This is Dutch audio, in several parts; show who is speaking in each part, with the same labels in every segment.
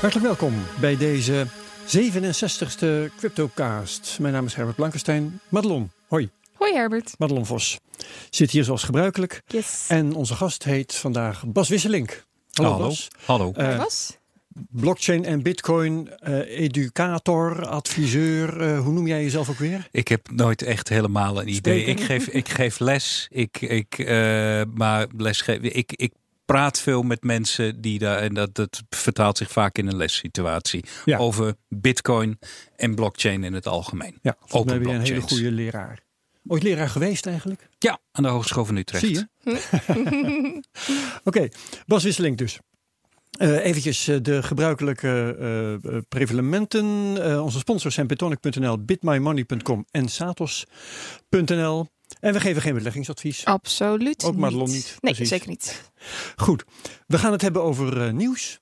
Speaker 1: Hartelijk welkom bij deze 67ste CryptoCast. Mijn naam is Herbert Blankenstein. Madelon, hoi.
Speaker 2: Hoi Herbert.
Speaker 1: Madelon Vos zit hier zoals gebruikelijk.
Speaker 2: Yes.
Speaker 1: En onze gast heet vandaag Bas Wisselink. Hallo,
Speaker 3: Hallo.
Speaker 1: Bas.
Speaker 3: Hallo.
Speaker 1: Eh,
Speaker 2: was?
Speaker 1: blockchain en bitcoin eh, educator, adviseur. eh, hoe noem jij jezelf ook weer?
Speaker 3: Ik heb nooit echt helemaal een idee. Ik geef, ik geef les. Ik, ik, eh, maar lesgeven. Ik, ik praat veel met mensen die daar. En dat, dat vertaalt zich vaak in een lessituatie.
Speaker 1: Ja.
Speaker 3: Over bitcoin en blockchain in het algemeen.
Speaker 1: Ja,
Speaker 3: Open
Speaker 1: ben je een hele goede leraar. Ooit leraar geweest eigenlijk?
Speaker 3: Ja, aan de Hogeschool van Utrecht.
Speaker 1: Zie je? Oké, Bas Wisselink dus. Eh eventjes eh, de gebruikelijke eh, eh, prevalementen. Eh, onze sponsors zijn betonic.nl, bitmymoney.com en satos.nl. En we geven geen beleggingsadvies.
Speaker 2: Absoluut
Speaker 1: Ook. Madelon niet,
Speaker 2: Nee,
Speaker 1: precies.
Speaker 2: zeker niet.
Speaker 1: Goed, we gaan het hebben over eh, nieuws.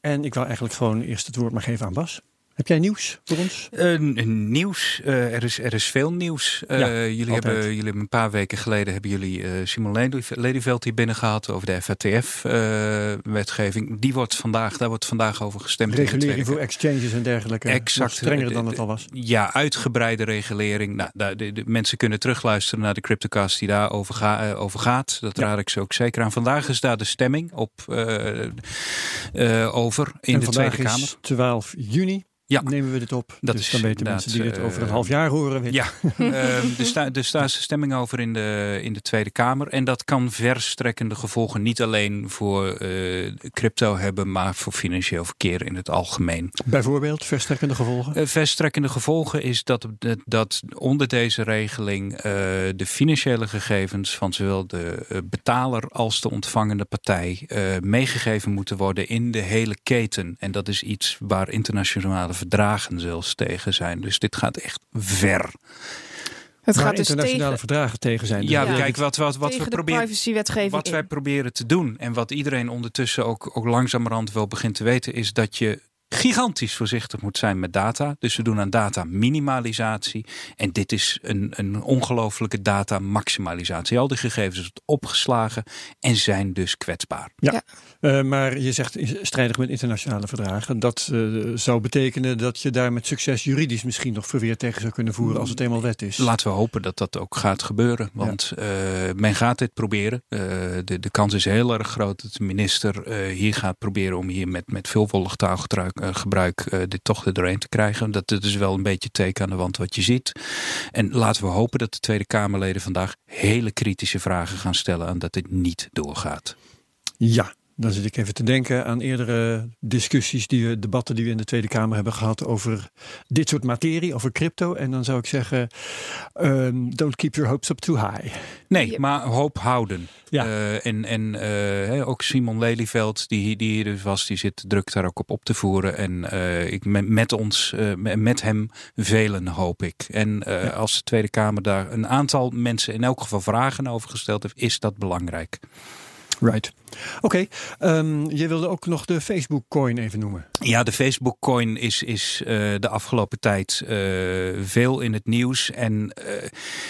Speaker 1: En ik wil eigenlijk gewoon eerst het woord maar geven aan Bas. Heb jij nieuws voor ons?
Speaker 3: Een, een nieuws. Eh, er, is, er is veel nieuws. Eh,
Speaker 1: Ja,
Speaker 3: jullie,
Speaker 1: altijd.
Speaker 3: hebben, jullie hebben een paar weken geleden hebben jullie Simon Lely- Lelyveld hier binnen gehad over de FATF-wetgeving. Die wordt vandaag, daar wordt vandaag over gestemd.
Speaker 1: Regulering voor exchanges en dergelijke.
Speaker 3: Exact.
Speaker 1: Strenger dan het al was.
Speaker 3: Ja, uitgebreide regulering. Nou, daar- de, de mensen kunnen terugluisteren naar de Cryptocast die ga, eh, over gaat. Dat
Speaker 1: Ja.
Speaker 3: raad ik ze ook zeker aan. Vandaag is daar de stemming op over in
Speaker 1: en
Speaker 3: de Tweede Kamer.
Speaker 1: is 12 juni.
Speaker 3: Ja.
Speaker 1: Nemen we dit op.
Speaker 3: Dat
Speaker 1: dus
Speaker 3: is
Speaker 1: dan weten mensen die dit over een
Speaker 3: eh,
Speaker 1: half jaar horen.
Speaker 3: Ja, sta, er staat stemming over in de, in de Tweede Kamer. En dat kan verstrekkende gevolgen niet alleen voor eh, crypto hebben, maar voor financieel verkeer in het algemeen.
Speaker 1: Bijvoorbeeld verstrekkende gevolgen.
Speaker 3: Eh, verstrekkende gevolgen is dat, dat, onder deze regeling de financiële gegevens van zowel de betaler als de ontvangende partij meegegeven moeten worden in de hele keten. En dat is iets waar internationale verdragen zelfs tegen zijn. Dus dit gaat echt ver.
Speaker 2: Het
Speaker 1: Waar
Speaker 2: gaat dus
Speaker 1: internationale
Speaker 2: tegen,
Speaker 1: verdragen tegen zijn. Dus
Speaker 3: Ja, kijk, wat, wat, wat
Speaker 2: tegen
Speaker 3: we proberen. Wat wij
Speaker 2: in.
Speaker 3: proberen te doen en wat iedereen ondertussen ook, ook langzamerhand wel begint te weten, is dat je gigantisch voorzichtig moet zijn met data. Dus we doen aan data minimalisatie. En dit is een, een ongelofelijke data maximalisatie. Al die gegevens worden opgeslagen en zijn dus kwetsbaar.
Speaker 1: Eh, maar je zegt strijdig met internationale verdragen. Dat eh, zou betekenen dat je daar met succes juridisch misschien nog verweer tegen zou kunnen voeren als het eenmaal wet is.
Speaker 3: Laten we hopen dat dat ook gaat gebeuren. Want eh, men gaat dit proberen. Eh, de, de kans is heel erg groot dat de minister eh, hier gaat proberen om hier met, met veelvuldig taalgebruik gebruik, eh, dit toch er doorheen te krijgen. Dat, dat is wel een beetje teken aan de wand wat je ziet. En laten we hopen dat de Tweede Kamerleden vandaag hele kritische vragen gaan stellen aan dat dit niet doorgaat.
Speaker 1: Ja, dan zit ik even te denken aan eerdere discussies, die we, debatten die we in de Tweede Kamer hebben gehad over dit soort materie, over crypto. En dan zou ik zeggen, ehm, don't keep your hopes up too high.
Speaker 3: Nee, maar hoop houden.
Speaker 1: Ja.
Speaker 3: Eh, en en eh, hè, ook Simon Lelyveld, die, die hier dus was, die zit druk daar ook op op te voeren. En eh, ik, met, met ons, eh, met- hem, velen hoop ik. En eh,
Speaker 1: Ja.
Speaker 3: als de Tweede Kamer daar een aantal mensen in elk geval vragen over gesteld heeft, is dat belangrijk.
Speaker 1: Right. Oké, ehm, je wilde ook nog de Facebook coin even noemen.
Speaker 3: Ja, de Facebook coin is, is eh, de afgelopen tijd eh, veel in het nieuws. En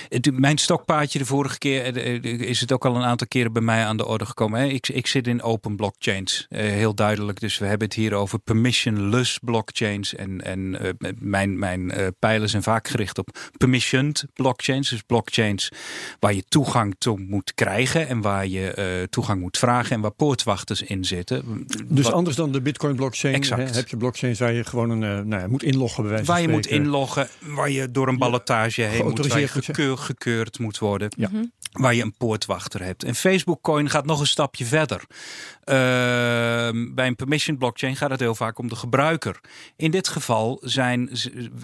Speaker 3: eh, mijn stokpaardje de vorige keer is het ook al een aantal keren bij mij aan de orde gekomen. Hè? Ik, ik zit in open blockchains, heel duidelijk. Dus we hebben het hier over permissionless blockchains. En, en mijn, mijn pijlen zijn vaak gericht op permissioned blockchains. Dus blockchains waar je toegang toe moet krijgen en waar je toegang moet vragen en waar poortwachters in zitten.
Speaker 1: Dus
Speaker 3: Wat-
Speaker 1: anders dan de Bitcoin blockchain
Speaker 3: Exact.
Speaker 1: hè, heb je blockchains waar je gewoon een, eh, nou ja, moet inloggen bij wijze
Speaker 3: Waar je moet inloggen, waar je door een ballotage heen moet, waar je gekeur, gekeurd moet worden.
Speaker 1: Ja.
Speaker 2: Mhm.
Speaker 3: Waar je een poortwachter hebt. En Facebook Coin gaat nog een stapje verder. Ehm, bij een permission blockchain gaat het heel vaak om de gebruiker. In dit geval zijn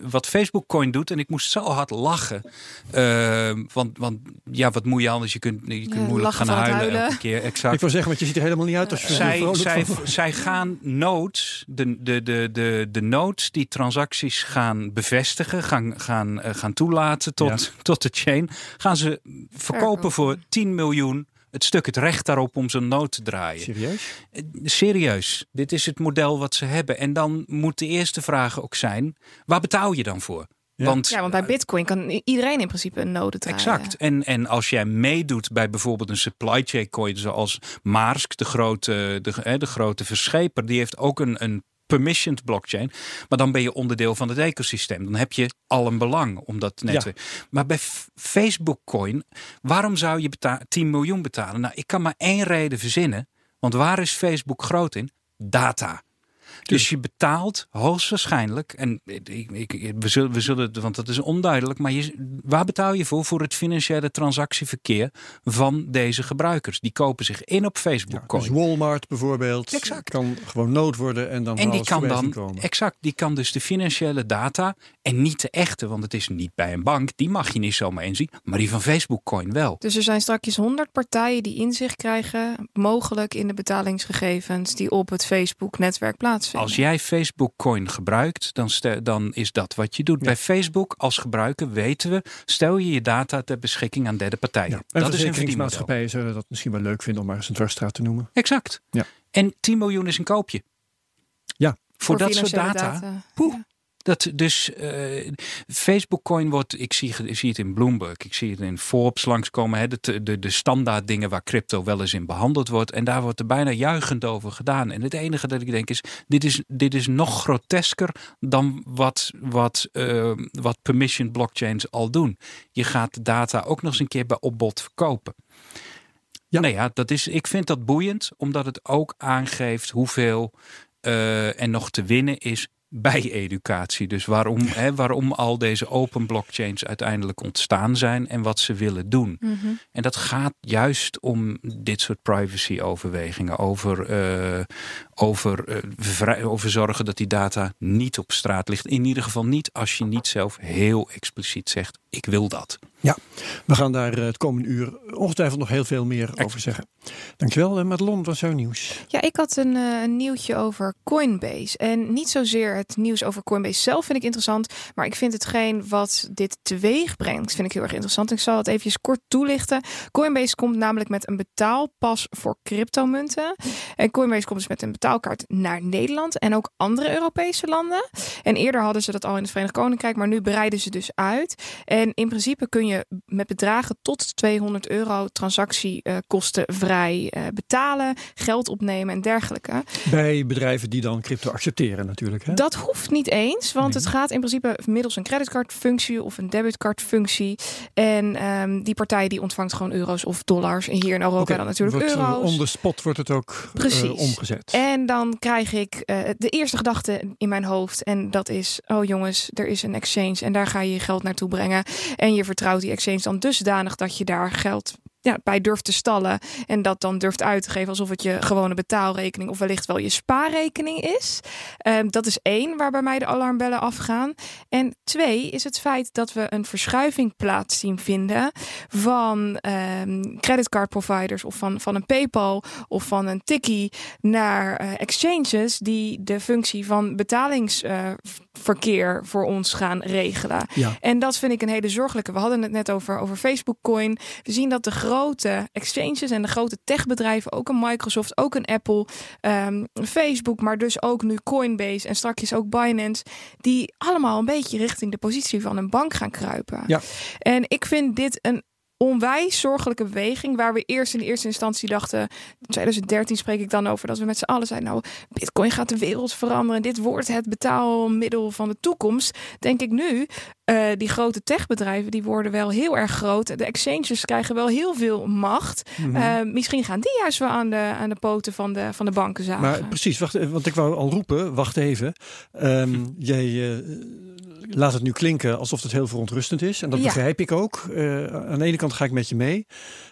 Speaker 3: wat Facebook Coin doet, en ik moest zo hard lachen. Ehm, want, want ja, wat moet je anders? Je kunt, je kunt
Speaker 2: Ja,
Speaker 3: moeilijk
Speaker 2: lachen
Speaker 3: gaan huilen,
Speaker 2: huilen.
Speaker 3: elke keer. Exact.
Speaker 1: Ik wil zeggen, want je ziet er helemaal niet uit als je er
Speaker 3: Zij, zij,
Speaker 1: van-
Speaker 3: zij gaan nodes, de, de, de, de, de nodes die transacties gaan bevestigen, gaan, gaan, eh, gaan toelaten tot, tot de chain, gaan ze verkopen
Speaker 2: Verkopen.
Speaker 3: voor 10 miljoen het stuk het recht daarop om zo'n node te draaien.
Speaker 1: Serieus?
Speaker 3: Eh, Serieus, dit is het model wat ze hebben. En dan moet de eerste vraag ook zijn, waar betaal je dan voor?
Speaker 1: Ja.
Speaker 3: Want
Speaker 2: Ja, want bij Bitcoin kan iedereen in principe een node draaien.
Speaker 3: Exact. En, en als jij meedoet bij bijvoorbeeld een supply chain coin zoals Maersk, de grote, de, hè, de grote verscheper, die heeft ook een, een permissioned blockchain. Maar dan ben je onderdeel van het ecosysteem. Dan heb je al een belang om dat netwerk. Maar bij Facebook Coin, waarom zou je beta- 10 miljoen betalen? Nou, ik kan maar één reden verzinnen. Want waar is Facebook groot in? Data. Dus je betaalt hoogstwaarschijnlijk, en ik, ik, we, zullen, we zullen het, want dat is onduidelijk, maar je, waar betaal je voor? Voor het financiële transactieverkeer van deze gebruikers. Die kopen zich in op Facebook
Speaker 1: Ja,
Speaker 3: Coin.
Speaker 1: dus Walmart bijvoorbeeld
Speaker 3: Exact.
Speaker 1: kan gewoon nood worden en dan
Speaker 3: En die kan dan,
Speaker 1: komen.
Speaker 3: exact, die kan dus de financiële data en niet de echte, want het is niet bij een bank, die mag je niet zomaar inzien, maar die van Facebook Coin wel.
Speaker 2: Dus er zijn straks 100 partijen die inzicht krijgen, mogelijk in de betalingsgegevens die op het Facebook-netwerk plaatsvinden.
Speaker 3: Als jij Facebook Coin gebruikt, dan, stel- dan is dat wat je doet. Bij Facebook als gebruiker weten we, stel je je data ter beschikking aan derde partijen.
Speaker 1: Ja. En
Speaker 3: dat is een
Speaker 1: verzekeringsmaatschappijen zullen dat misschien wel leuk vinden om maar eens een dwarsstraat te noemen.
Speaker 3: Exact.
Speaker 1: Ja.
Speaker 3: En 10 miljoen is een koopje.
Speaker 1: Ja.
Speaker 3: Voor, dat soort
Speaker 2: financiële
Speaker 3: data. Poeh. Dat dus eh, Facebook Coin wordt, ik zie, ik zie het in Bloomberg, ik zie het in Forbes langskomen, hè, de, de, de standaard dingen waar crypto wel eens in behandeld wordt. En daar wordt er bijna juichend over gedaan. En het enige dat ik denk is, dit is, dit is nog grotesker dan wat, wat, eh, wat permission blockchains al doen. Je gaat de data ook nog eens een keer bij opbod verkopen.
Speaker 1: Ja.
Speaker 3: Nou ja, dat is, ik vind dat boeiend, omdat het ook aangeeft hoeveel eh er nog te winnen is bij educatie. Dus waarom, hè, waarom al deze open blockchains uiteindelijk ontstaan zijn en wat ze willen doen.
Speaker 2: Mhm.
Speaker 3: En dat gaat juist om dit soort privacy-overwegingen. Over, eh, over, eh, vrij- over zorgen dat die data niet op straat ligt. In ieder geval niet als je niet zelf heel expliciet zegt: ik wil dat.
Speaker 1: We gaan daar eh, het komende uur ongetwijfeld nog heel veel meer over zeggen. Dankjewel, eh, Madelon. Wat was jouw nieuws?
Speaker 2: Ja, ik had een, eh, een nieuwtje over Coinbase. En niet zozeer het nieuws over Coinbase zelf vind ik interessant. Maar ik vind hetgeen wat dit teweeg brengt, vind ik heel erg interessant. Ik zal het even kort toelichten. Coinbase komt namelijk met een betaalpas voor cryptomunten. En Coinbase komt dus met een betaalkaart naar Nederland en ook andere Europese landen. En eerder hadden ze dat al in het Verenigd Koninkrijk, maar nu breiden ze dus uit. En in principe kun je met bedragen tot 200 euro transactiekostenvrij eh, betalen, geld opnemen en dergelijke.
Speaker 1: Bij bedrijven die dan crypto accepteren natuurlijk. Hè?
Speaker 2: Dat hoeft niet eens, want het gaat in principe middels een creditcardfunctie of een debitcardfunctie. En ehm, die partij die ontvangt gewoon euro's of dollars. En hier in Europa dan natuurlijk
Speaker 1: wordt, eh,
Speaker 2: euro's.
Speaker 1: On the spot wordt het ook eh, omgezet.
Speaker 2: En dan krijg ik eh, de eerste gedachte in mijn hoofd. En dat is: oh jongens, er is een exchange. En daar ga je je geld naartoe brengen. En je vertrouwt die exchange dan dusdanig dat je daar geld ja, bij durft te stallen. En dat dan durft uit te geven alsof het je gewone betaalrekening of wellicht wel je spaarrekening is. Ehm, dat is één waar bij mij de alarmbellen afgaan. En twee is het feit dat we een verschuiving plaats zien vinden van ehm creditcard providers of van, van een PayPal of van een Tikkie naar eh, exchanges die de functie van betalingsverkeer voor ons gaan regelen.
Speaker 1: Ja.
Speaker 2: En dat vind ik een hele zorgelijke. We hadden het net over, over Facebook Coin. We zien dat de grote exchanges en de grote techbedrijven, ook een Microsoft, ook een Apple, ehm, Facebook, maar dus ook nu Coinbase en straks ook Binance, die allemaal een beetje richting de positie van een bank gaan kruipen.
Speaker 1: Ja.
Speaker 2: En ik vind dit een onwijs zorgelijke beweging. Waar we eerst in eerste instantie dachten, in 2013 spreek ik dan over, dat we met z'n allen zeiden, nou, Bitcoin gaat de wereld veranderen. Dit wordt het betaalmiddel van de toekomst. Denk ik nu, eh, die grote techbedrijven, die worden wel heel erg groot. De exchanges krijgen wel heel veel macht.
Speaker 1: Mhm.
Speaker 2: Eh, misschien gaan die juist wel aan de, aan de poten van de, van de banken zagen.
Speaker 1: Maar precies, wacht, even, want ik wou al roepen, wacht even. Ehm, jij eh, laat het nu klinken alsof het heel verontrustend is. En dat
Speaker 2: Ja.
Speaker 1: begrijp ik ook. Eh, aan de ene kant ga ik met je mee.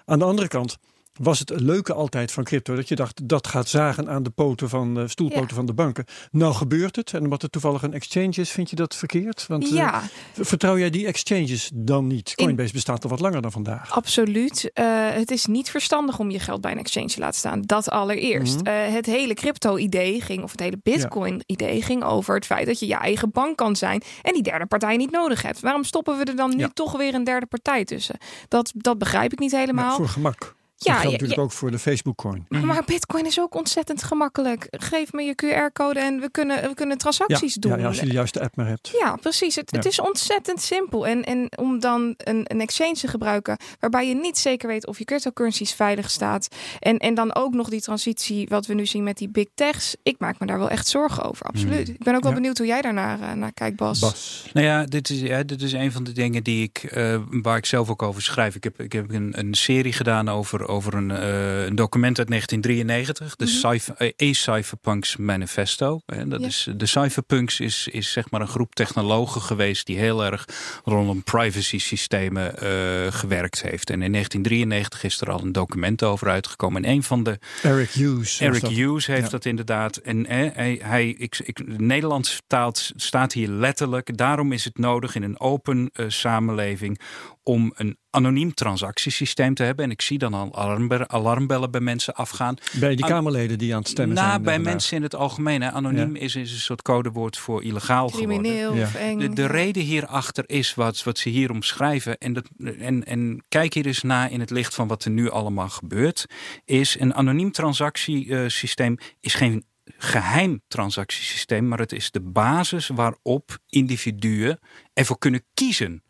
Speaker 1: Aan de andere kant was het leuke altijd van crypto. Dat je dacht, dat gaat zagen aan de poten van, de stoelpoten
Speaker 2: Ja.
Speaker 1: van de banken. Nou gebeurt het. En omdat het toevallig een exchange is, vind je dat verkeerd? Want eh,
Speaker 2: ja,
Speaker 1: vertrouw jij die exchanges dan niet? Coinbase bestaat al wat langer dan vandaag.
Speaker 2: Absoluut. Eh, het is niet verstandig om je geld bij een exchange te laten staan. Dat allereerst.
Speaker 1: Mhm.
Speaker 2: Eh, het hele crypto-idee ging, of het hele Bitcoin-idee ging over het feit dat je je eigen bank kan zijn en die derde partij niet nodig hebt. Waarom stoppen we er dan nu toch weer een derde partij tussen? Dat, dat begrijp ik niet helemaal.
Speaker 1: Maar voor gemak. Ja, dat geldt
Speaker 2: ja,
Speaker 1: natuurlijk
Speaker 2: ja.
Speaker 1: ook voor de Facebook coin.
Speaker 2: Maar Bitcoin is ook ontzettend gemakkelijk. Geef me je QR-code en we kunnen, we kunnen transacties
Speaker 1: ja,
Speaker 2: doen.
Speaker 1: Ja, als je de juiste app maar hebt.
Speaker 2: Ja, precies. Het, het is ontzettend simpel. En, en om dan een, een exchange te gebruiken waarbij je niet zeker weet of je cryptocurrencies veilig staat. En, en dan ook nog die transitie, wat we nu zien met die big techs. Ik maak me daar wel echt zorgen over, absoluut. Ik ben ook wel
Speaker 1: Ja.
Speaker 2: benieuwd hoe jij daarnaar eh, naar kijkt, Bas.
Speaker 1: Bas.
Speaker 3: Nou ja, dit is, ja, dit is een van de dingen die ik, eh, waar ik zelf ook over schrijf. Ik heb, ik heb een, een serie gedaan over, over een, eh, een document uit 1993, de
Speaker 2: Mhm.
Speaker 3: cypher, eh, A-Cypherpunks Manifesto. En dat
Speaker 2: Ja.
Speaker 3: is, de Cypherpunks is, is zeg maar een groep technologen geweest die heel erg rondom privacy systemen eh, gewerkt heeft. En in 1993 is er al een document over uitgekomen. En een van de
Speaker 1: Eric Hughes.
Speaker 3: Eric
Speaker 1: dat.
Speaker 3: Hughes heeft
Speaker 1: Ja.
Speaker 3: dat inderdaad. En eh, hij, hij, ik, ik, de Nederlandse taal staat hier letterlijk. Daarom is het nodig in een open eh, samenleving om een anoniem transactiesysteem te hebben. En ik zie dan al alarmbellen, alarmbellen bij mensen afgaan.
Speaker 1: Bij die Kamerleden die aan het stemmen
Speaker 3: Nou,
Speaker 1: zijn.
Speaker 3: bij
Speaker 1: eh, vandaag.
Speaker 3: mensen in het algemeen. Hè. Anoniem is, is een soort codewoord voor illegaal geworden.
Speaker 2: Crimineel
Speaker 1: Ja.
Speaker 2: of eng.
Speaker 3: De, de reden hierachter is wat, wat ze hier omschrijven. En, dat, en, en kijk hier eens naar in het licht van wat er nu allemaal gebeurt. Is een anoniem transactiesysteem is geen geheim transactiesysteem. Maar het is de basis waarop individuen ervoor kunnen kiezen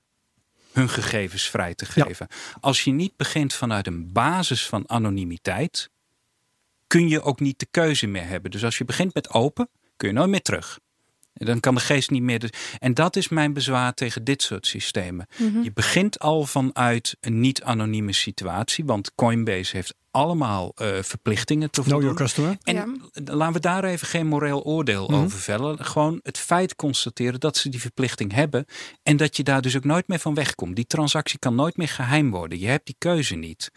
Speaker 3: hun gegevens vrij te
Speaker 1: Ja.
Speaker 3: geven. Als je niet begint vanuit een basis van anonimiteit, kun je ook niet de keuze meer hebben. Dus als je begint met open, kun je nooit meer terug. Dan kan de geest niet meer. En dat is mijn bezwaar tegen dit soort systemen.
Speaker 2: Mhm.
Speaker 3: Je begint al vanuit een niet-anonieme situatie, want Coinbase heeft allemaal eh, verplichtingen te
Speaker 1: Know your
Speaker 3: voldoen.
Speaker 1: customer.
Speaker 3: En
Speaker 2: Ja.
Speaker 3: laten we daar even geen moreel oordeel
Speaker 1: Mhm.
Speaker 3: over vellen. Gewoon het feit constateren dat ze die verplichting hebben. En dat je daar dus ook nooit meer van wegkomt. Die transactie kan nooit meer geheim worden. Je hebt die keuze niet.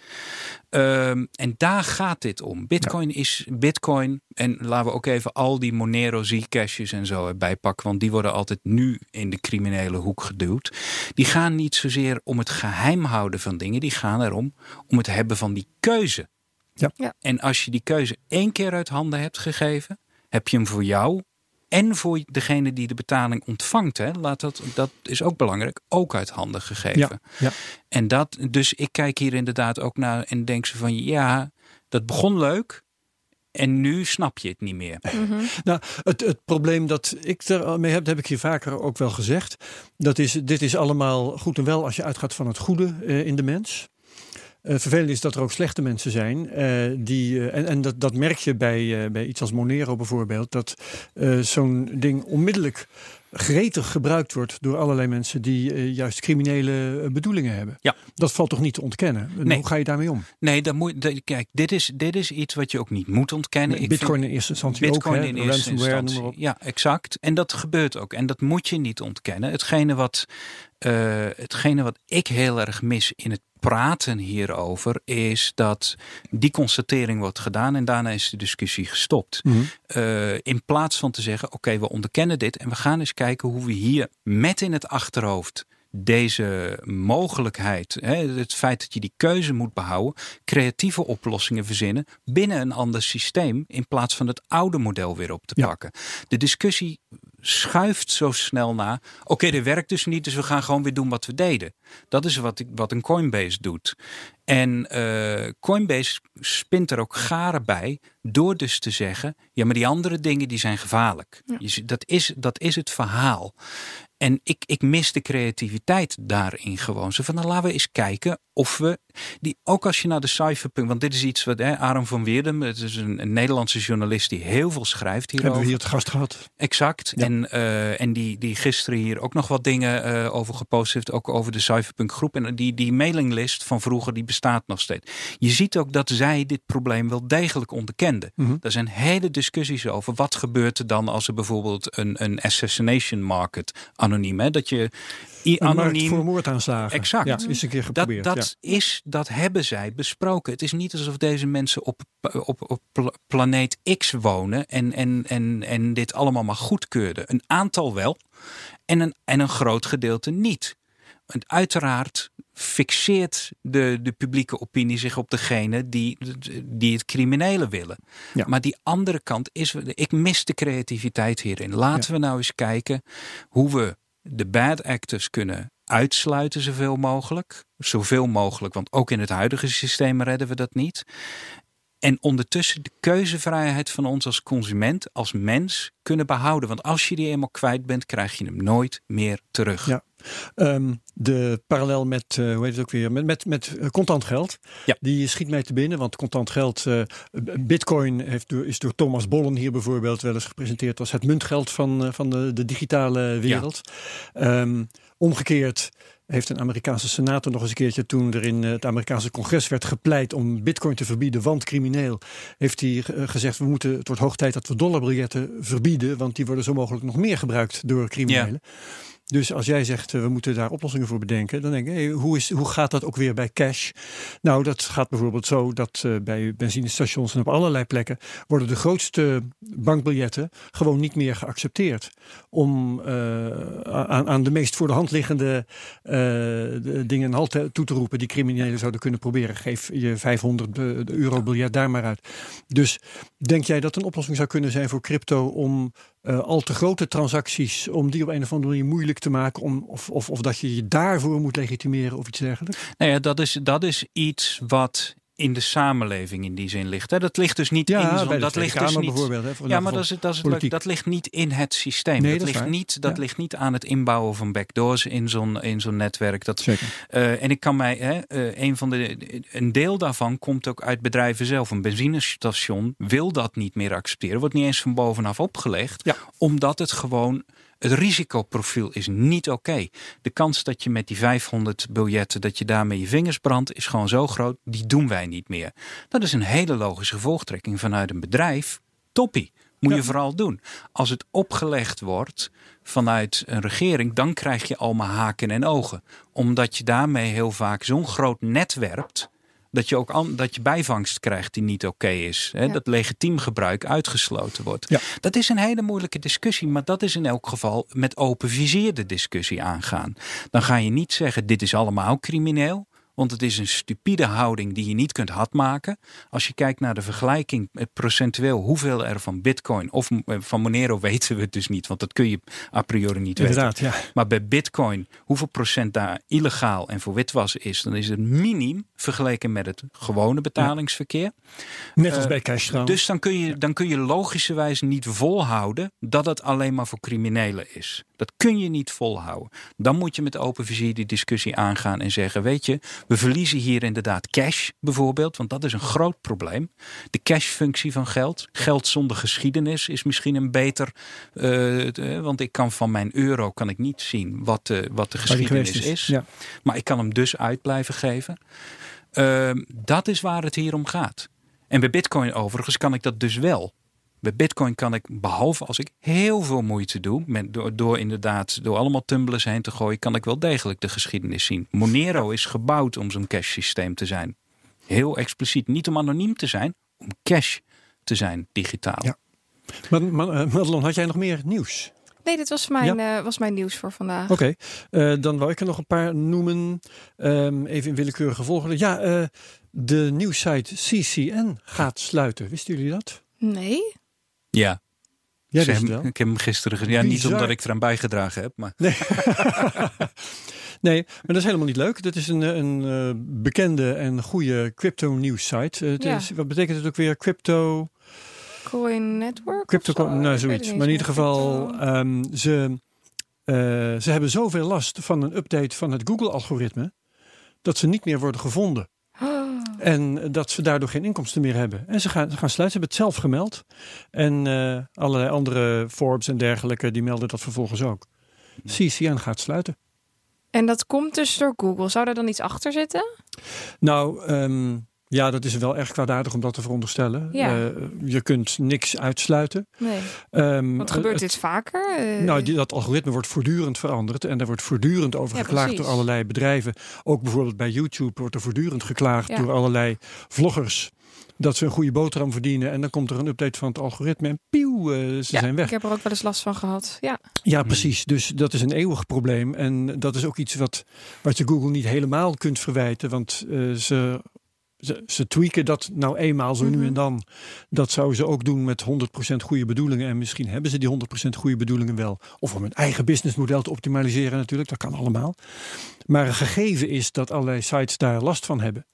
Speaker 3: Ehm, en daar gaat dit om. Bitcoin is Bitcoin. En laten we ook even al die Monero Zcaches en zo erbij pakken. Want die worden altijd nu in de criminele hoek geduwd. Die gaan niet zozeer om het geheim houden van dingen. Die gaan erom om het hebben van die keuze.
Speaker 1: Ja.
Speaker 2: Ja.
Speaker 3: En als je die keuze één keer uit handen hebt gegeven, heb je hem voor jou en voor degene die de betaling ontvangt. Hè, laat dat, dat is ook belangrijk, ook uit handen gegeven.
Speaker 1: Ja, ja.
Speaker 3: En dat, dus ik kijk hier inderdaad ook naar en denk ze van ja, dat begon leuk. En nu snap je het niet meer.
Speaker 2: Mhm.
Speaker 1: Nou, het, het probleem dat ik ermee heb, dat heb ik hier vaker ook wel gezegd. Dat is, dit is allemaal goed en wel als je uitgaat van het goede eh, in de mens. Eh vervelend is dat er ook slechte mensen zijn. eh, die, eh, en en dat, dat merk je bij, bij iets als Monero bijvoorbeeld. Dat zo'n ding onmiddellijk gretig gebruikt wordt door allerlei mensen die juist criminele bedoelingen hebben.
Speaker 3: Ja.
Speaker 1: Dat valt toch niet te ontkennen?
Speaker 3: Nee.
Speaker 1: Hoe ga je daarmee om?
Speaker 3: Nee, dat moet, dat- kijk, dit is, dit is iets wat je ook niet moet ontkennen.
Speaker 1: Bitcoin
Speaker 3: vind-
Speaker 1: in eerste instantie
Speaker 3: Bitcoin
Speaker 1: ook. hè?
Speaker 3: in eerste
Speaker 1: Ransomware,
Speaker 3: instantie. Ja, exact. En dat gebeurt ook. En dat moet je niet ontkennen. Hetgene wat, hetgene wat ik heel erg mis in het praten hierover is dat die constatering wordt gedaan en daarna is de discussie gestopt.
Speaker 1: Mhm.
Speaker 3: Eh, in plaats van te zeggen, oké, we onderkennen dit en we gaan eens kijken hoe we hier met in het achterhoofd deze mogelijkheid, hè, het feit dat je die keuze moet behouden, creatieve oplossingen verzinnen binnen een ander systeem in plaats van het oude model weer op te
Speaker 1: Ja.
Speaker 3: pakken. De discussie schuift zo snel na. Oké, dit werkt dus niet, dus we gaan gewoon weer doen wat we deden. Dat is wat, ik- wat een Coinbase doet. En eh, Coinbase spint er ook garen bij door dus te zeggen: ja, maar die andere dingen die zijn gevaarlijk.
Speaker 2: Ja.
Speaker 3: Je ziet, dat, is, dat is het verhaal. En ik, ik mis de creativiteit daarin gewoon. Zo van, nou, laten we eens kijken of we, die, ook als je naar de cypherpunk, want dit is iets wat, hè, Aram van Weerdem, het is een, een Nederlandse journalist die heel veel schrijft hierover.
Speaker 1: Hebben we hier het gast gehad?
Speaker 3: Exact.
Speaker 1: Ja.
Speaker 3: En, eh, en die, die gisteren hier ook nog wat dingen eh, over gepost heeft. Ook over de Cypherpunk groep. En die, die mailinglist van vroeger die bestaat nog steeds. Je ziet ook dat zij dit probleem wel degelijk onderkenden.
Speaker 1: Mhm.
Speaker 3: Er zijn hele discussies over. Wat gebeurt er dan als er bijvoorbeeld een, een assassination market anoniem. Hè, dat je anoniem
Speaker 1: voor moordaanslagen.
Speaker 3: Exact.
Speaker 1: Ja, is een keer geprobeerd.
Speaker 3: dat, dat, is, dat hebben zij besproken. Het is niet alsof deze mensen op, op, op pla- planeet X wonen en, en, en, en dit allemaal maar goedkeurden. Een aantal wel en een, en een groot gedeelte niet. Uiteraard fixeert de, de publieke opinie zich op degene die, die het criminele willen.
Speaker 1: Ja.
Speaker 3: Maar die andere kant is, ik mis de creativiteit hierin. Laten we nou eens kijken hoe we de bad actors kunnen uitsluiten zoveel mogelijk. Zoveel mogelijk, want ook in het huidige systeem redden we dat niet. En ondertussen de keuzevrijheid van ons als consument, als mens kunnen behouden. Want als je die eenmaal kwijt bent, krijg je hem nooit meer terug.
Speaker 1: Ja. Ehm, de parallel met, uh, hoe heet het ook weer, met, met, met eh, contant geld.
Speaker 3: Ja.
Speaker 1: Die schiet mij te binnen, want contant geld, uh, bitcoin heeft door, is door Thomas Bollen hier bijvoorbeeld wel eens gepresenteerd als het muntgeld van, van de, de digitale wereld. Ja. Um, omgekeerd heeft een Amerikaanse senator nog eens een keertje toen er in het Amerikaanse congres werd gepleit om bitcoin te verbieden, want crimineel, heeft hij gezegd we moeten, het wordt hoog tijd dat we dollarbiljetten verbieden, want die worden zo mogelijk nog meer gebruikt door criminelen. Dus als jij zegt we moeten daar oplossingen voor bedenken, dan denk ik, hoe, is, hoe gaat dat ook weer bij cash? Nou, dat gaat bijvoorbeeld zo dat uh, bij benzinestations en op allerlei plekken worden de grootste bankbiljetten gewoon niet meer geaccepteerd. Om uh, aan, aan, de meest voor de hand liggende uh, dingen halt toe te roepen die criminelen zouden kunnen proberen. Geef je 500 euro biljet daar maar uit. Dus denk jij dat een oplossing zou kunnen zijn voor crypto om al te grote transacties, om die op een of andere manier moeilijk te maken, om, of, of, of dat je je daarvoor moet legitimeren of iets dergelijks?
Speaker 3: Nou ja, dat is, dat is iets wat in de samenleving in die zin ligt. Hè? Dat ligt dus niet
Speaker 1: ja,
Speaker 3: in. Dat ligt dus niet.
Speaker 1: Bijvoorbeeld, hè,
Speaker 3: ja, maar dat, is, dat, is, dat ligt niet in het systeem.
Speaker 1: Nee,
Speaker 3: dat,
Speaker 1: dat,
Speaker 3: ligt niet, dat
Speaker 1: ja.
Speaker 3: ligt niet aan het inbouwen van backdoors in zo'n in zo'n netwerk. Dat,
Speaker 1: Zeker.
Speaker 3: Uh, en ik kan mij, hè, uh, een van de, een deel daarvan komt ook uit bedrijven zelf. Een benzinestation wil dat niet meer accepteren. Wordt niet eens van bovenaf opgelegd,
Speaker 1: ja.
Speaker 3: omdat het gewoon het risicoprofiel is niet oké. Okay. De kans dat je met die 500 biljetten, dat je daarmee je vingers brandt, is gewoon zo groot. Die doen wij niet meer. Dat is een hele logische gevolgtrekking vanuit een bedrijf. Toppie. Moet ja. je vooral doen. Als het opgelegd wordt vanuit een regering, dan krijg je allemaal haken en ogen. Omdat je daarmee heel vaak zo'n groot net werpt dat je ook an, dat je bijvangst krijgt die niet oké okay is. Hè? Ja. Dat legitiem gebruik uitgesloten wordt.
Speaker 1: Ja.
Speaker 3: Dat is een hele moeilijke discussie, maar dat is in elk geval met open vizier de discussie aangaan. Dan ga je niet zeggen dit is allemaal crimineel. Want het is een stupide houding die je niet kunt hadmaken. Als je kijkt naar de vergelijking procentueel hoeveel er van bitcoin of van Monero weten we het dus niet. Want dat kun je a priori niet
Speaker 1: Inderdaad,
Speaker 3: weten.
Speaker 1: Ja.
Speaker 3: Maar bij bitcoin, hoeveel procent daar illegaal en voor witwassen is. Dan is het miniem vergeleken met het gewone betalingsverkeer.
Speaker 1: Net als uh, bij cash trouwens.
Speaker 3: Dus dan kun, je, dan kun je logischerwijs niet volhouden dat het alleen maar voor criminelen is. Dat kun je niet volhouden. Dan moet je met open vizier die discussie aangaan en zeggen, weet je, we verliezen hier inderdaad cash bijvoorbeeld, want dat is een groot probleem. De cashfunctie van geld. Geld zonder geschiedenis is misschien een beter, uh, want ik kan van mijn euro kan ik niet zien wat de, wat de geschiedenis
Speaker 1: is.
Speaker 3: is.
Speaker 1: Ja.
Speaker 3: Maar ik kan hem dus uit blijven geven. Uh, dat is waar het hier om gaat. En bij bitcoin overigens kan ik dat dus wel. Bij Bitcoin kan ik, behalve als ik heel veel moeite doe, met, door, door inderdaad door allemaal tumblers heen te gooien, kan ik wel degelijk de geschiedenis zien. Monero is gebouwd om zo'n cash systeem te zijn. Heel expliciet. Niet om anoniem te zijn, om cash te zijn, digitaal.
Speaker 1: Ja. Maar, maar uh, Madelon, had jij nog meer nieuws?
Speaker 2: Nee, dit was mijn, ja? uh, was mijn nieuws voor vandaag.
Speaker 1: Oké, okay. uh, dan wil ik er nog een paar noemen. Um, even in willekeurige volgorde. Ja, uh, de nieuwssite CCN gaat sluiten. Wisten jullie dat?
Speaker 2: Nee.
Speaker 3: Ja.
Speaker 1: Jij
Speaker 3: hem,
Speaker 1: wel.
Speaker 3: ik heb hem gisteren gezien. Ja, niet omdat ik eraan bijgedragen heb, maar
Speaker 1: Nee. nee, maar dat is helemaal niet leuk. Dat is een, een uh, bekende en goede crypto nieuws site. Uh,
Speaker 2: Ja.
Speaker 1: is, wat betekent het ook weer? Crypto.
Speaker 2: Coin Network?
Speaker 1: Crypto,
Speaker 2: of zo?
Speaker 1: nou zoiets. Maar in ieder geval, ehm, ze, eh, ze hebben zoveel last van een update van het Google-algoritme. dat ze niet meer worden gevonden. En dat ze daardoor geen inkomsten meer hebben. En ze gaan, ze gaan sluiten. Ze hebben het zelf gemeld. En eh, allerlei andere Forbes en dergelijke, die melden dat vervolgens ook. CCN gaat sluiten.
Speaker 2: En dat komt dus door Google. Zou daar dan iets achter zitten?
Speaker 1: Nou, ehm, ja, dat is wel erg kwaadaardig om dat te veronderstellen.
Speaker 2: Ja.
Speaker 1: Eh, je kunt niks uitsluiten.
Speaker 2: Nee.
Speaker 1: Ehm,
Speaker 2: Want gebeurt
Speaker 1: het-
Speaker 2: dit vaker? Eh,
Speaker 1: Nou, die, dat algoritme wordt voortdurend veranderd en daar wordt voortdurend over
Speaker 2: Ja,
Speaker 1: geklaagd
Speaker 2: precies.
Speaker 1: door allerlei bedrijven. Ook bijvoorbeeld bij YouTube wordt er voortdurend geklaagd
Speaker 2: Ja.
Speaker 1: door allerlei vloggers. Dat ze een goede boterham verdienen en dan komt er een update van het algoritme en pieuw, eh, ze
Speaker 2: ja,
Speaker 1: zijn weg.
Speaker 2: ik heb er ook wel eens last van gehad. Ja.
Speaker 1: Ja, precies. Dus dat is een eeuwig probleem. En dat is ook iets wat, wat je Google niet helemaal kunt verwijten. Want eh, ze ze, ze tweaken dat nou eenmaal zo nu
Speaker 2: Mhm.
Speaker 1: en dan. Dat zouden ze ook doen met 100% goede bedoelingen. En misschien hebben ze die 100% goede bedoelingen wel. Of om hun eigen businessmodel te optimaliseren natuurlijk. Dat kan allemaal. Maar een gegeven is dat allerlei sites daar last van hebben.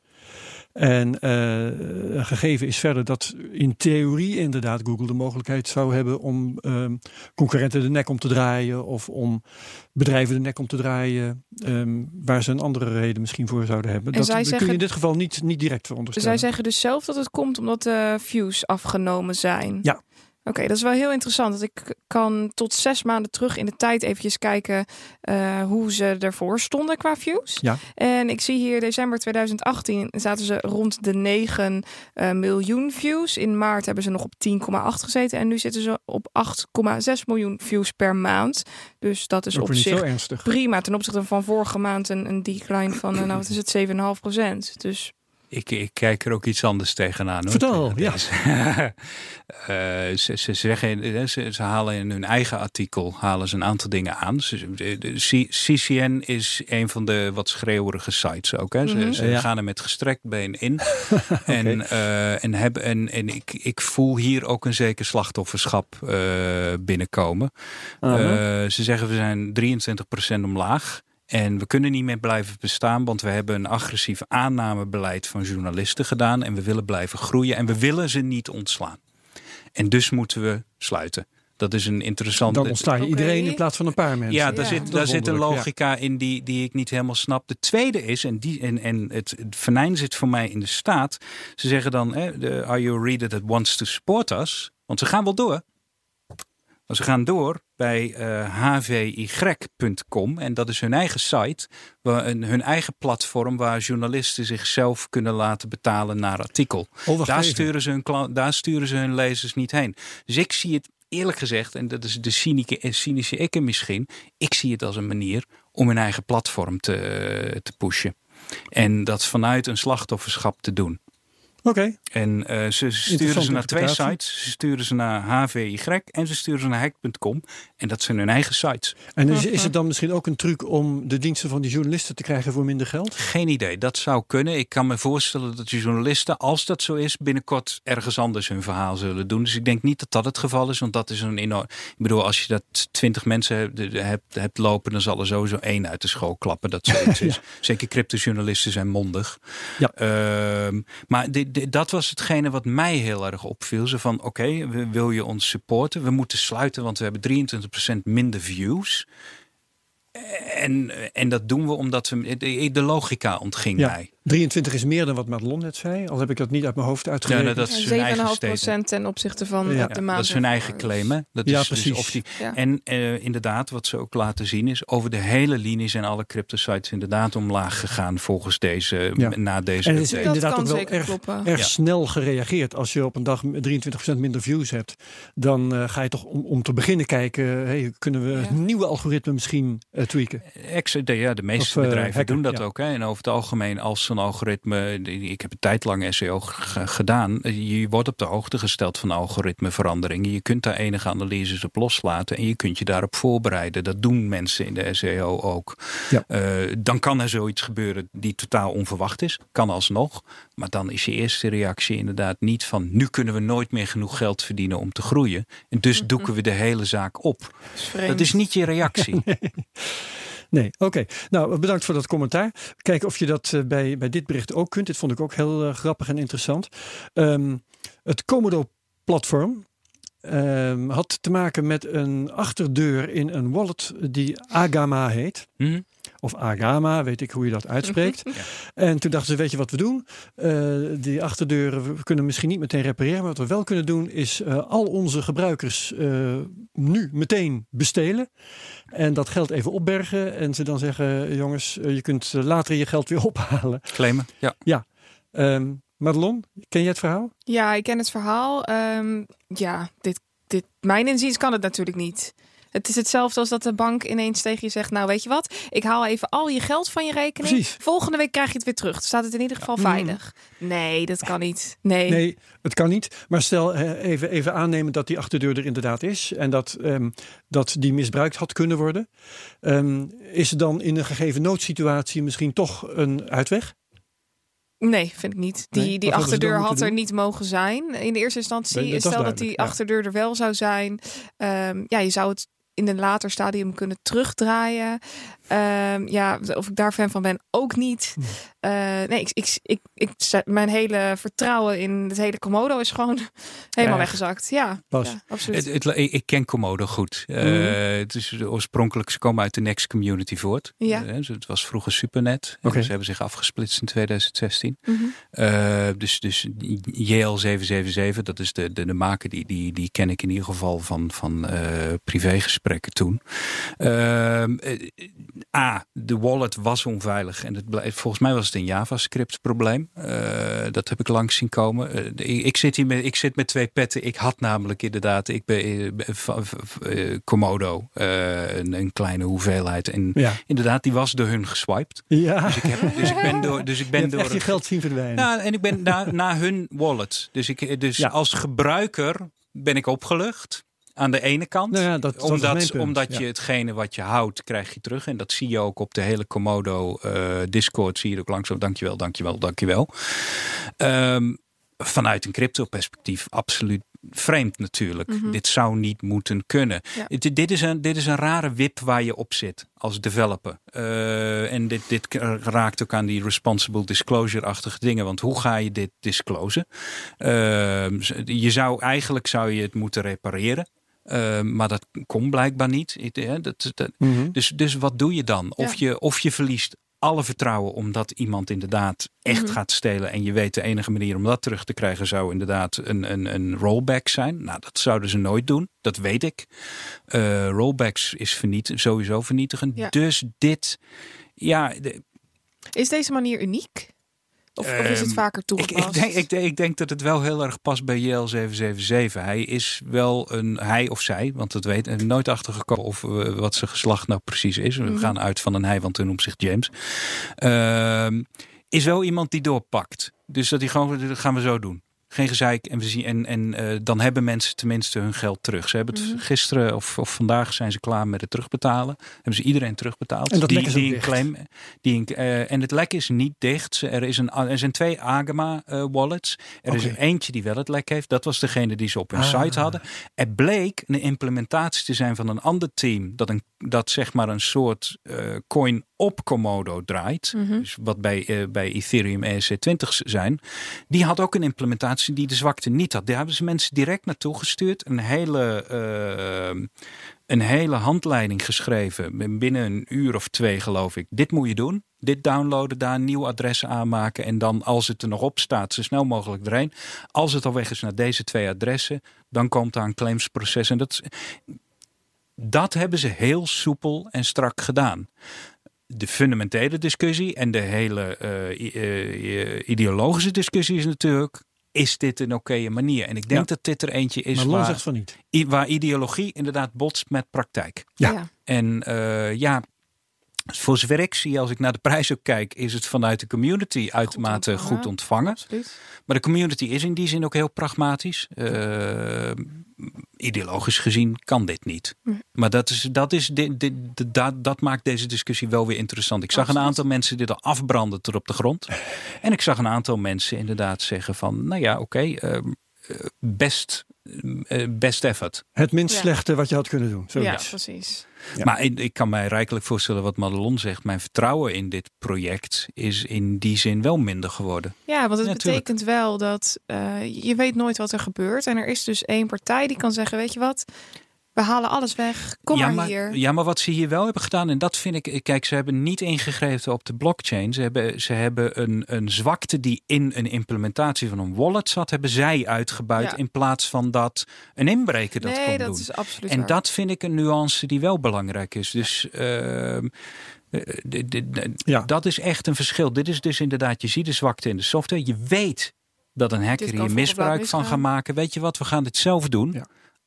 Speaker 1: En eh, gegeven is verder dat in theorie inderdaad Google de mogelijkheid zou hebben om ehm, concurrenten de nek om te draaien of om bedrijven de nek om te draaien ehm, waar ze een andere reden misschien voor zouden hebben.
Speaker 2: En
Speaker 1: dat kun je in dit geval niet, niet direct veronderstellen.
Speaker 2: Zij zeggen dus zelf dat het komt omdat de views afgenomen zijn.
Speaker 1: Ja.
Speaker 2: Oké, dat is wel heel interessant. Dat ik kan tot zes maanden terug in de tijd eventjes kijken eh, hoe ze ervoor stonden qua views.
Speaker 1: Ja.
Speaker 2: En ik zie hier december 2018 zaten ze rond de 9 eh, miljoen views. In maart hebben ze nog op 10,8 gezeten. En nu zitten ze op 8,6 miljoen views per maand. Dus dat is op zich prima. Ten opzichte van vorige maand een, een decline van, eh, nou wat is het, 7,5 procent. Dus
Speaker 3: Ik, ik kijk er ook iets anders tegenaan. Hoor.
Speaker 1: Vertel, ja.
Speaker 3: Eh, ze, ze, zeggen, eh, ze, ze halen in hun eigen artikel halen ze een aantal dingen aan. Ze- CCN is een van de wat schreeuwerige sites ook. Hè. Ze,
Speaker 2: Mhm.
Speaker 3: ze
Speaker 1: Ja.
Speaker 3: gaan er met gestrekt been in. en, eh, en, hebben, en, en ik, ik voel hier ook een zeker slachtofferschap binnenkomen. Ze zeggen we zijn 23% omlaag. En we kunnen niet meer blijven bestaan, want we hebben een agressief aannamebeleid van journalisten gedaan. En we willen blijven groeien en we willen ze niet ontslaan. En dus moeten we sluiten. Dat is een interessante.
Speaker 1: Dan ontsla je iedereen in plaats van een paar mensen.
Speaker 3: Ja, daar,
Speaker 2: Ja.
Speaker 3: Zit, daar zit een logica in die, die ik niet helemaal snap. De tweede is, en, die, en, en het, het venijn zit voor mij in de staat. Ze zeggen dan, hè, de, are you a reader that wants to support us? Want ze gaan wel door. Maar ze gaan door bij eh, hvi.com. En dat is hun eigen site, waar, een- hun eigen platform... waar journalisten zichzelf kunnen laten betalen naar artikel.
Speaker 1: Oh,
Speaker 3: Daar
Speaker 1: even.
Speaker 3: sturen, ze hun, daar sturen ze hun lezers niet heen. Dus ik zie het eerlijk gezegd, en dat is de cynische, eh, cynische ik misschien, ik zie het als een manier om hun eigen platform te, te pushen. En dat vanuit een slachtofferschap te doen.
Speaker 1: Oké,
Speaker 3: En eh, ze sturen ze naar twee sites. Ze sturen ze naar HVY en ze sturen ze naar hack.com. En dat zijn hun eigen sites.
Speaker 1: en is, is het dan misschien ook een truc om de diensten van die journalisten te krijgen voor minder geld?
Speaker 3: Geen idee, dat zou kunnen. Ik kan me voorstellen dat de journalisten, als dat zo is, binnenkort ergens anders hun verhaal zullen doen. Dus ik denk niet dat dat het geval is, want dat is een enorm. Ik bedoel, als je dat twintig mensen hebt, hebt, hebt lopen, dan zal er sowieso één uit de school klappen. Dat zoiets is. Zeker cryptojournalisten zijn mondig.
Speaker 1: Ja.
Speaker 3: Ehm, maar dit- dat was hetgene wat mij heel erg opviel. Ze van, oké, we- wil je ons supporten? We moeten sluiten, want we hebben 23% minder views. En, en dat doen we omdat we. De, de logica ontging
Speaker 1: Ja.
Speaker 3: mij.
Speaker 1: 23 is meer dan wat Madelon net zei. Al heb ik dat niet uit mijn hoofd uitgerekend.
Speaker 3: Ja, nou, dat is hun eigen
Speaker 2: 7,5
Speaker 3: statement.
Speaker 2: procent ten opzichte van
Speaker 1: Ja.
Speaker 2: de maand.
Speaker 3: dat is hun eigen claim. Hè? Dat
Speaker 1: Ja,
Speaker 3: is dus
Speaker 1: precies.
Speaker 3: of die,
Speaker 2: Ja.
Speaker 3: En eh, inderdaad, wat ze ook laten zien is, over de hele linie zijn alle crypto sites inderdaad omlaag gegaan volgens deze,
Speaker 1: Ja.
Speaker 3: na deze
Speaker 1: En het is inderdaad
Speaker 2: kan
Speaker 1: ook wel
Speaker 2: zeker
Speaker 1: erg,
Speaker 2: kloppen.
Speaker 1: erg
Speaker 3: Ja.
Speaker 1: snel gereageerd. Als je op een dag 23% minder views hebt, dan eh, ga je toch om, om te beginnen kijken, hey, kunnen we
Speaker 2: Ja.
Speaker 1: een nieuwe algoritme misschien eh, tweaken?
Speaker 3: Ex- de, ja, de meeste
Speaker 1: Of,
Speaker 3: bedrijven
Speaker 1: hacken,
Speaker 3: doen dat
Speaker 1: ja.
Speaker 3: ook. Hè? En over het algemeen, als zo'n algoritme. Ik heb een tijd lang SEO gedaan. Je wordt op de hoogte gesteld van algoritmeveranderingen. Je kunt daar enige analyses op loslaten. En je kunt je daarop voorbereiden. Dat doen mensen in de SEO ook.
Speaker 1: Ja.
Speaker 3: Eh, dan kan er zoiets gebeuren die totaal onverwacht is. Kan alsnog. Maar dan is je eerste reactie inderdaad niet van. Nu kunnen we nooit meer genoeg geld verdienen om te groeien. En dus
Speaker 2: Mhm.
Speaker 3: doeken we de hele zaak op.
Speaker 2: Dat is vreemd.
Speaker 3: Dat is niet je reactie.
Speaker 1: Nee, oké. Nou, bedankt voor dat commentaar. Kijken of je dat eh, bij, bij dit bericht ook kunt. Dit vond ik ook heel eh, grappig en interessant. Ehm, het Komodo-platform ehm, had te maken met een achterdeur in een wallet die Agama heet.
Speaker 3: Hm?
Speaker 1: Of Agama, weet ik hoe je dat uitspreekt.
Speaker 3: Ja.
Speaker 1: En toen dachten ze, weet je wat we doen? Eh, die achterdeuren we kunnen misschien niet meteen repareren. Maar wat we wel kunnen doen is eh, al onze gebruikers eh, nu meteen bestelen. En dat geld even opbergen. En ze dan zeggen, jongens, je kunt later je geld weer ophalen.
Speaker 3: Claimen? Ja.
Speaker 1: Ehm Madelon, ken jij het verhaal?
Speaker 2: Ja, ik ken het verhaal. Ehm, ja, dit, dit, mijn inziens kan het natuurlijk niet. Het is hetzelfde als dat de bank ineens tegen je zegt: Nou, weet je wat? Ik haal even al je geld van je rekening.
Speaker 1: Precies.
Speaker 2: Volgende week krijg je het weer terug. Dan staat het in ieder geval
Speaker 1: Mm.
Speaker 2: veilig. Nee, dat kan niet. Nee.
Speaker 1: Nee, het kan niet. Maar stel even, even aannemen dat die achterdeur er inderdaad is. En dat, ehm, dat die misbruikt had kunnen worden. Ehm, is er dan in een gegeven noodsituatie misschien toch een uitweg?
Speaker 2: Nee, vind ik niet. Die,
Speaker 1: Nee?
Speaker 2: die achterdeur had er
Speaker 1: doen?
Speaker 2: niet mogen zijn. In de eerste instantie,
Speaker 1: Nee, dat is
Speaker 2: stel dat die
Speaker 1: ja.
Speaker 2: achterdeur er wel zou zijn. ehm, ja, je zou het in een later stadium kunnen terugdraaien. Ehm, ja, of ik daar fan van ben, ook niet.
Speaker 1: Hm.
Speaker 2: Eh, nee, ik, ik, ik, ik, zet- mijn hele vertrouwen in het hele Komodo is gewoon helemaal
Speaker 1: Echt?
Speaker 2: weggezakt. Ja,
Speaker 1: Bas?
Speaker 2: ja absoluut.
Speaker 3: Het, het- ik ken Komodo goed. Eh,
Speaker 1: Mhm.
Speaker 3: het is oorspronkelijk, ze komen uit de Next Community voort.
Speaker 2: Ja.
Speaker 3: Eh, het was vroeger Supernet.
Speaker 1: Oké.
Speaker 3: En ze hebben zich afgesplitst in 2016.
Speaker 2: Mhm.
Speaker 3: Eh, dus, dus JL777, dat is de, de, de maker, die, die, die ken ik in ieder geval van, van eh, privégesprekken toen. Ehm, eh, A, de wallet was onveilig. En het ble- volgens mij was het een JavaScript probleem. Eh, dat heb ik langs zien komen. Eh, ik, zit hier met, ik zit met twee petten. Ik had namelijk inderdaad, ik ben, Komodo, een, een kleine hoeveelheid. En
Speaker 1: Ja.
Speaker 3: inderdaad, die was door hun geswiped.
Speaker 1: Ja.
Speaker 3: Dus ik, heb, dus ik ben door, dus ik
Speaker 1: Je
Speaker 3: ben
Speaker 1: hebt
Speaker 3: door
Speaker 1: echt je geld zien verdwijnen.
Speaker 3: nou, en ik ben na, na hun wallet. Dus, ik, dus
Speaker 1: Ja.
Speaker 3: als gebruiker ben ik opgelucht. Aan de ene kant.
Speaker 1: Nou ja, dat- dat is mijn
Speaker 3: omdat
Speaker 1: punt,
Speaker 3: omdat
Speaker 1: ja.
Speaker 3: je hetgene wat je houdt, krijg je terug. En dat zie je ook op de hele Komodo eh, Discord. Zie je ook langzaam. Dankjewel, dankjewel, dankjewel. Ehm vanuit een crypto perspectief absoluut vreemd natuurlijk.
Speaker 2: Mhm.
Speaker 3: Dit zou niet moeten kunnen.
Speaker 2: Ja.
Speaker 3: Het- dit, is een, dit is een rare wip waar je op zit als developer. Eh, en dit, dit raakt ook aan die responsible disclosure-achtige dingen. Want hoe ga je dit disclosen? Ehm, je zou eigenlijk zou je het moeten repareren. Ehm, maar dat kon blijkbaar niet. Hè, dat, dat,
Speaker 1: Mhm.
Speaker 3: dus, dus wat doe je dan? Of,
Speaker 2: Ja.
Speaker 3: je, of je verliest alle vertrouwen omdat iemand inderdaad echt
Speaker 2: Mhm.
Speaker 3: gaat stelen. En je weet de enige manier om dat terug te krijgen zou inderdaad een, een, een rollback zijn. Nou, dat zouden ze nooit doen. Dat weet ik. Eh, rollbacks is verniet, sowieso vernietigend.
Speaker 2: Ja.
Speaker 3: Dus dit, ja, de-
Speaker 2: Is deze manier uniek? Of, of is het
Speaker 3: Ehm,
Speaker 2: vaker toegepast?
Speaker 3: ik, denk, ik, denk, ik denk dat het wel heel erg past bij JL777. Hij is wel een hij of zij, want dat weet ik nooit achtergekomen of eh, wat zijn geslacht nou precies is. We
Speaker 2: Mhm.
Speaker 3: gaan uit van een hij, want hij noemt zich James. Ehm, is wel iemand die doorpakt. Dus dat hij gewoon, dat gaan we zo doen. Geen gezeik. En, we zien, en, en eh, dan hebben mensen tenminste hun geld terug. Ze hebben het
Speaker 2: Mhm.
Speaker 3: gisteren of, of vandaag zijn ze klaar met het terugbetalen. Hebben ze iedereen terugbetaald.
Speaker 1: En dat
Speaker 3: die,
Speaker 1: lek is ook
Speaker 3: die een
Speaker 1: dicht.
Speaker 3: claim. Die eh, en het lek is niet dicht. Er, is een, er zijn twee Agama eh, wallets. Er is er eentje die wel het lek heeft. Dat was degene die ze op hun
Speaker 1: Ah.
Speaker 3: site hadden. Er bleek een implementatie te zijn van een ander team. Dat, een, dat zeg maar een soort eh, coin op Komodo draait.
Speaker 2: Mhm.
Speaker 3: Dus wat bij, eh, bij Ethereum ERC20's zijn. Die had ook een implementatie die de zwakte niet had. Daar hebben ze mensen direct naartoe gestuurd. Een hele, eh, een hele handleiding geschreven. Binnen een uur of twee geloof ik. Dit moet je doen. Dit downloaden, daar een nieuw adres aanmaken. En dan als het er nog op staat, zo snel mogelijk erheen. Als het al weg is naar deze twee adressen. Dan komt daar een claimsproces. En dat, dat hebben ze heel soepel en strak gedaan de fundamentele discussie en de hele eh, eh, ideologische discussie is natuurlijk. Is dit een oké manier? En ik denk
Speaker 1: Ja.
Speaker 3: dat dit er eentje is waar,
Speaker 1: zegt van niet.
Speaker 3: waar ideologie inderdaad botst met praktijk.
Speaker 1: Ja.
Speaker 3: En eh, ja, voor zover ik zie, als ik naar de prijs ook kijk, is het vanuit de community uitermate
Speaker 2: ontvangen.
Speaker 3: goed ontvangen.
Speaker 2: Absoluut.
Speaker 3: Maar de community is in die zin ook heel pragmatisch. Eh, ideologisch gezien kan dit niet. Maar dat, is, dat, is dit, dit, dat, dat maakt deze discussie wel weer interessant. Ik zag een aantal mensen dit al afbranden tot op de grond. En ik zag een aantal mensen inderdaad zeggen van... nou ja, oké, ehm, eh, best, best effort.
Speaker 1: Het minst
Speaker 2: Ja.
Speaker 1: slechte wat je had kunnen doen.
Speaker 2: Ja, precies.
Speaker 1: Ja.
Speaker 3: Maar ik, ik kan mij rijkelijk voorstellen wat Madelon zegt. Mijn vertrouwen in dit project is in die zin wel minder geworden.
Speaker 2: Ja, want het
Speaker 3: Ja, tuurlijk.
Speaker 2: betekent wel dat eh, je weet nooit wat er gebeurt. En er is dus één partij die kan zeggen, weet je wat, we halen alles weg. Kom
Speaker 3: ja,
Speaker 2: maar, hier.
Speaker 3: Ja, maar wat ze hier wel hebben gedaan, en dat vind ik. Kijk, ze hebben niet ingegrepen op de blockchain. Ze hebben, ze hebben een, een zwakte die in een implementatie van een wallet zat, hebben zij uitgebuit.
Speaker 2: Ja.
Speaker 3: In plaats van dat een inbreker dat
Speaker 2: nee,
Speaker 3: kon
Speaker 2: dat
Speaker 3: doen.
Speaker 2: is absoluut
Speaker 3: En
Speaker 2: waar.
Speaker 3: dat vind ik een nuance die wel belangrijk is. Dus ehm, eh,
Speaker 1: Ja.
Speaker 3: dat is echt een verschil. Dit is dus inderdaad, je ziet de zwakte in de software. Je weet dat een hacker hier misbruik van gaat maken. Weet je wat, we gaan dit zelf doen.
Speaker 1: Ja.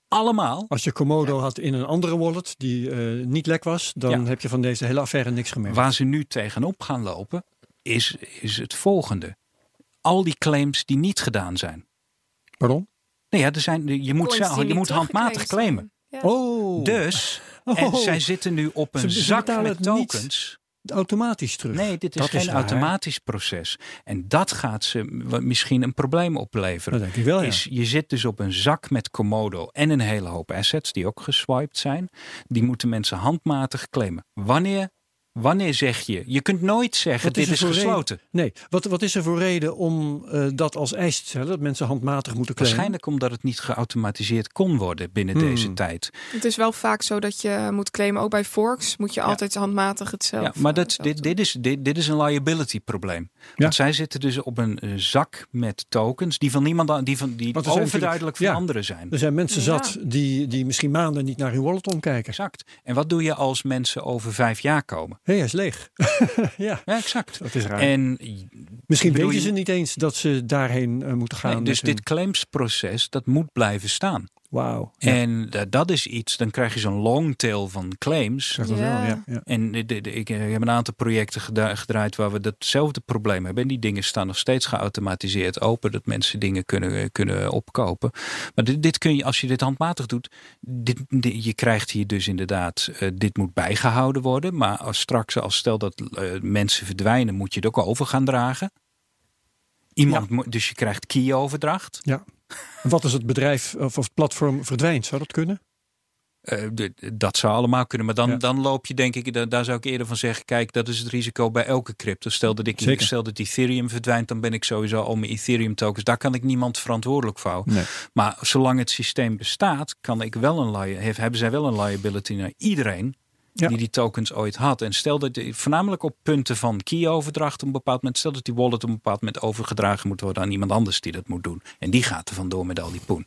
Speaker 3: Allemaal.
Speaker 1: Als je Komodo had in een andere wallet die eh, niet lek was, dan
Speaker 3: Ja.
Speaker 1: heb je van deze hele affaire niks gemerkt.
Speaker 3: Waar ze nu tegenop gaan lopen, is, is het volgende. Al die claims die niet gedaan zijn.
Speaker 1: Pardon?
Speaker 3: Nee, ja, er zijn, je moet, zelf, je moet handmatig claimen.
Speaker 2: Ja.
Speaker 1: Oh.
Speaker 3: Dus,
Speaker 1: Oh.
Speaker 3: en zij zitten nu op een zak met tokens.
Speaker 1: Automatisch terug.
Speaker 3: Nee, dit is
Speaker 1: Dat
Speaker 3: geen
Speaker 1: is
Speaker 3: automatisch proces. En dat gaat ze misschien een probleem opleveren.
Speaker 1: Dat denk ik wel, ja.
Speaker 3: is, je zit dus op een zak met Komodo en een hele hoop assets die ook geswiped zijn. Die moeten mensen handmatig claimen. Wanneer, wanneer zeg je? Je kunt nooit zeggen
Speaker 1: Wat is
Speaker 3: dit is
Speaker 1: reden?
Speaker 3: gesloten.
Speaker 1: Nee, wat, wat is er voor reden om eh, dat als eis te stellen? Dat mensen handmatig moeten claimen?
Speaker 3: Waarschijnlijk omdat het niet geautomatiseerd kon worden binnen
Speaker 1: Hmm.
Speaker 3: deze tijd.
Speaker 2: Het is wel vaak zo dat je moet claimen, ook bij forks moet je altijd handmatig hetzelfde.
Speaker 3: Ja, maar dat,
Speaker 2: hetzelfde
Speaker 3: dit, dit, is, dit, dit is een liability probleem.
Speaker 1: Ja.
Speaker 3: Want zij zitten dus op een eh, zak met tokens die van niemand an- die, van, die
Speaker 1: er
Speaker 3: overduidelijk van anderen zijn.
Speaker 1: Er zijn mensen
Speaker 2: Ja.
Speaker 1: zat die, die misschien maanden niet naar hun wallet omkijken.
Speaker 3: Exact. En wat doe je als mensen over vijf jaar komen?
Speaker 1: Hij is leeg. ja,
Speaker 3: Ja, exact.
Speaker 1: dat is raar.
Speaker 3: En
Speaker 1: misschien weten
Speaker 3: je-
Speaker 1: ze niet eens dat ze daarheen eh, moeten gaan.
Speaker 3: nee, dus
Speaker 1: hun-
Speaker 3: dit claimsproces, dat moet blijven staan.
Speaker 1: Wauw. Ja,
Speaker 3: En da- dat is iets, dan krijg je zo'n long tail van claims.
Speaker 1: zeg dat
Speaker 2: Ja.
Speaker 1: wel, ja. ja.
Speaker 3: En de- de- de- ik eh, heb een aantal projecten gedraaid waar we datzelfde probleem hebben. En die dingen staan nog steeds geautomatiseerd open, dat mensen dingen kunnen, kunnen opkopen. Maar dit, dit kun je, als je dit handmatig doet, dit, dit- je krijgt hier dus inderdaad, eh, dit moet bijgehouden worden. Maar als straks, als stel dat eh, mensen verdwijnen, moet je het ook over gaan dragen. Iemand, dus je krijgt key-overdracht.
Speaker 1: En Wat als het bedrijf of, het platform verdwijnt? Zou dat kunnen?
Speaker 3: Eh, de- dat zou allemaal kunnen. Maar dan,
Speaker 1: Ja.
Speaker 3: dan loop je, denk ik, da- daar zou ik eerder van zeggen: kijk, dat is het risico bij elke crypto. Stel dat, ik,
Speaker 1: Zeker.
Speaker 3: stel dat Ethereum verdwijnt, dan ben ik sowieso al mijn Ethereum tokens. Daar kan ik niemand verantwoordelijk voor houden.
Speaker 1: Nee.
Speaker 3: Maar zolang het systeem bestaat, kan ik wel een hebben zij wel een liability naar iedereen.
Speaker 1: Ja.
Speaker 3: Die die tokens ooit had. En stel dat, die- voornamelijk op punten van key-overdracht op een bepaald moment. Stel dat die wallet op een bepaald moment overgedragen moet worden aan iemand anders die dat moet doen. En die gaat er vandoor met al die poen.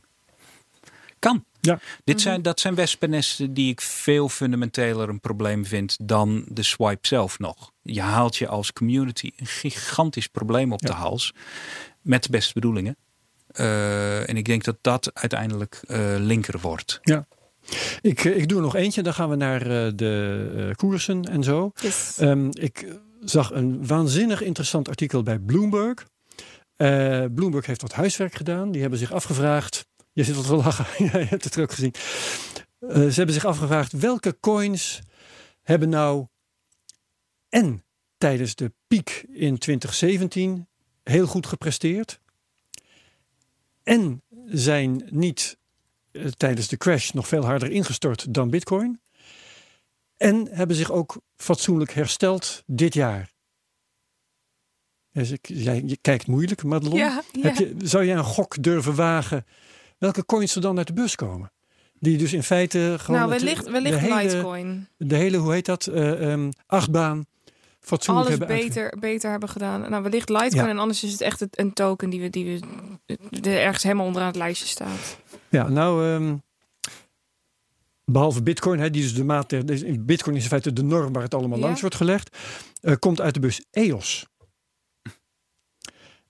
Speaker 3: Kan.
Speaker 1: Ja.
Speaker 3: Dit zijn, dat zijn wespennesten die ik veel fundamenteler een probleem vind dan de swipe zelf nog. Je haalt je als community een gigantisch probleem op
Speaker 1: Ja.
Speaker 3: de hals. Met de beste bedoelingen. Eh, en ik denk dat dat uiteindelijk eh, linker wordt.
Speaker 1: Ik, eh, ik doe er nog eentje, dan gaan we naar eh, de eh, koersen en zo.
Speaker 2: Yes.
Speaker 1: Ehm, ik zag een waanzinnig interessant artikel bij Bloomberg. Bloomberg heeft wat huiswerk gedaan. Die hebben zich afgevraagd. Je zit wat te lachen. je hebt het ook gezien. Ze hebben zich afgevraagd welke coins hebben nou en tijdens de piek in 2017 heel goed gepresteerd. En zijn niet tijdens de crash nog veel harder ingestort dan Bitcoin. En hebben zich ook fatsoenlijk hersteld dit jaar. Dus ik, jij, je kijkt moeilijk, Madelon.
Speaker 2: ja,
Speaker 1: je, zou jij een gok durven wagen welke coins er dan uit de bus komen? Die dus in feite gewoon
Speaker 2: nou,
Speaker 1: het-
Speaker 2: wellicht,
Speaker 1: de,
Speaker 2: wellicht
Speaker 1: hele,
Speaker 2: Litecoin.
Speaker 1: de hele, hoe heet dat, eh, ehm, achtbaan fatsoenlijk
Speaker 2: Alles
Speaker 1: hebben uitge-
Speaker 2: beter, beter hebben gedaan. Nou, wellicht Litecoin
Speaker 1: Ja.
Speaker 2: en anders is het echt een token die we, die we ergens helemaal onderaan het lijstje staat.
Speaker 1: Ja, nou, ehm, behalve Bitcoin, hè, die dus de maat, Bitcoin is in feite de norm waar het allemaal
Speaker 2: Ja.
Speaker 1: langs wordt gelegd, eh, komt uit de bus EOS.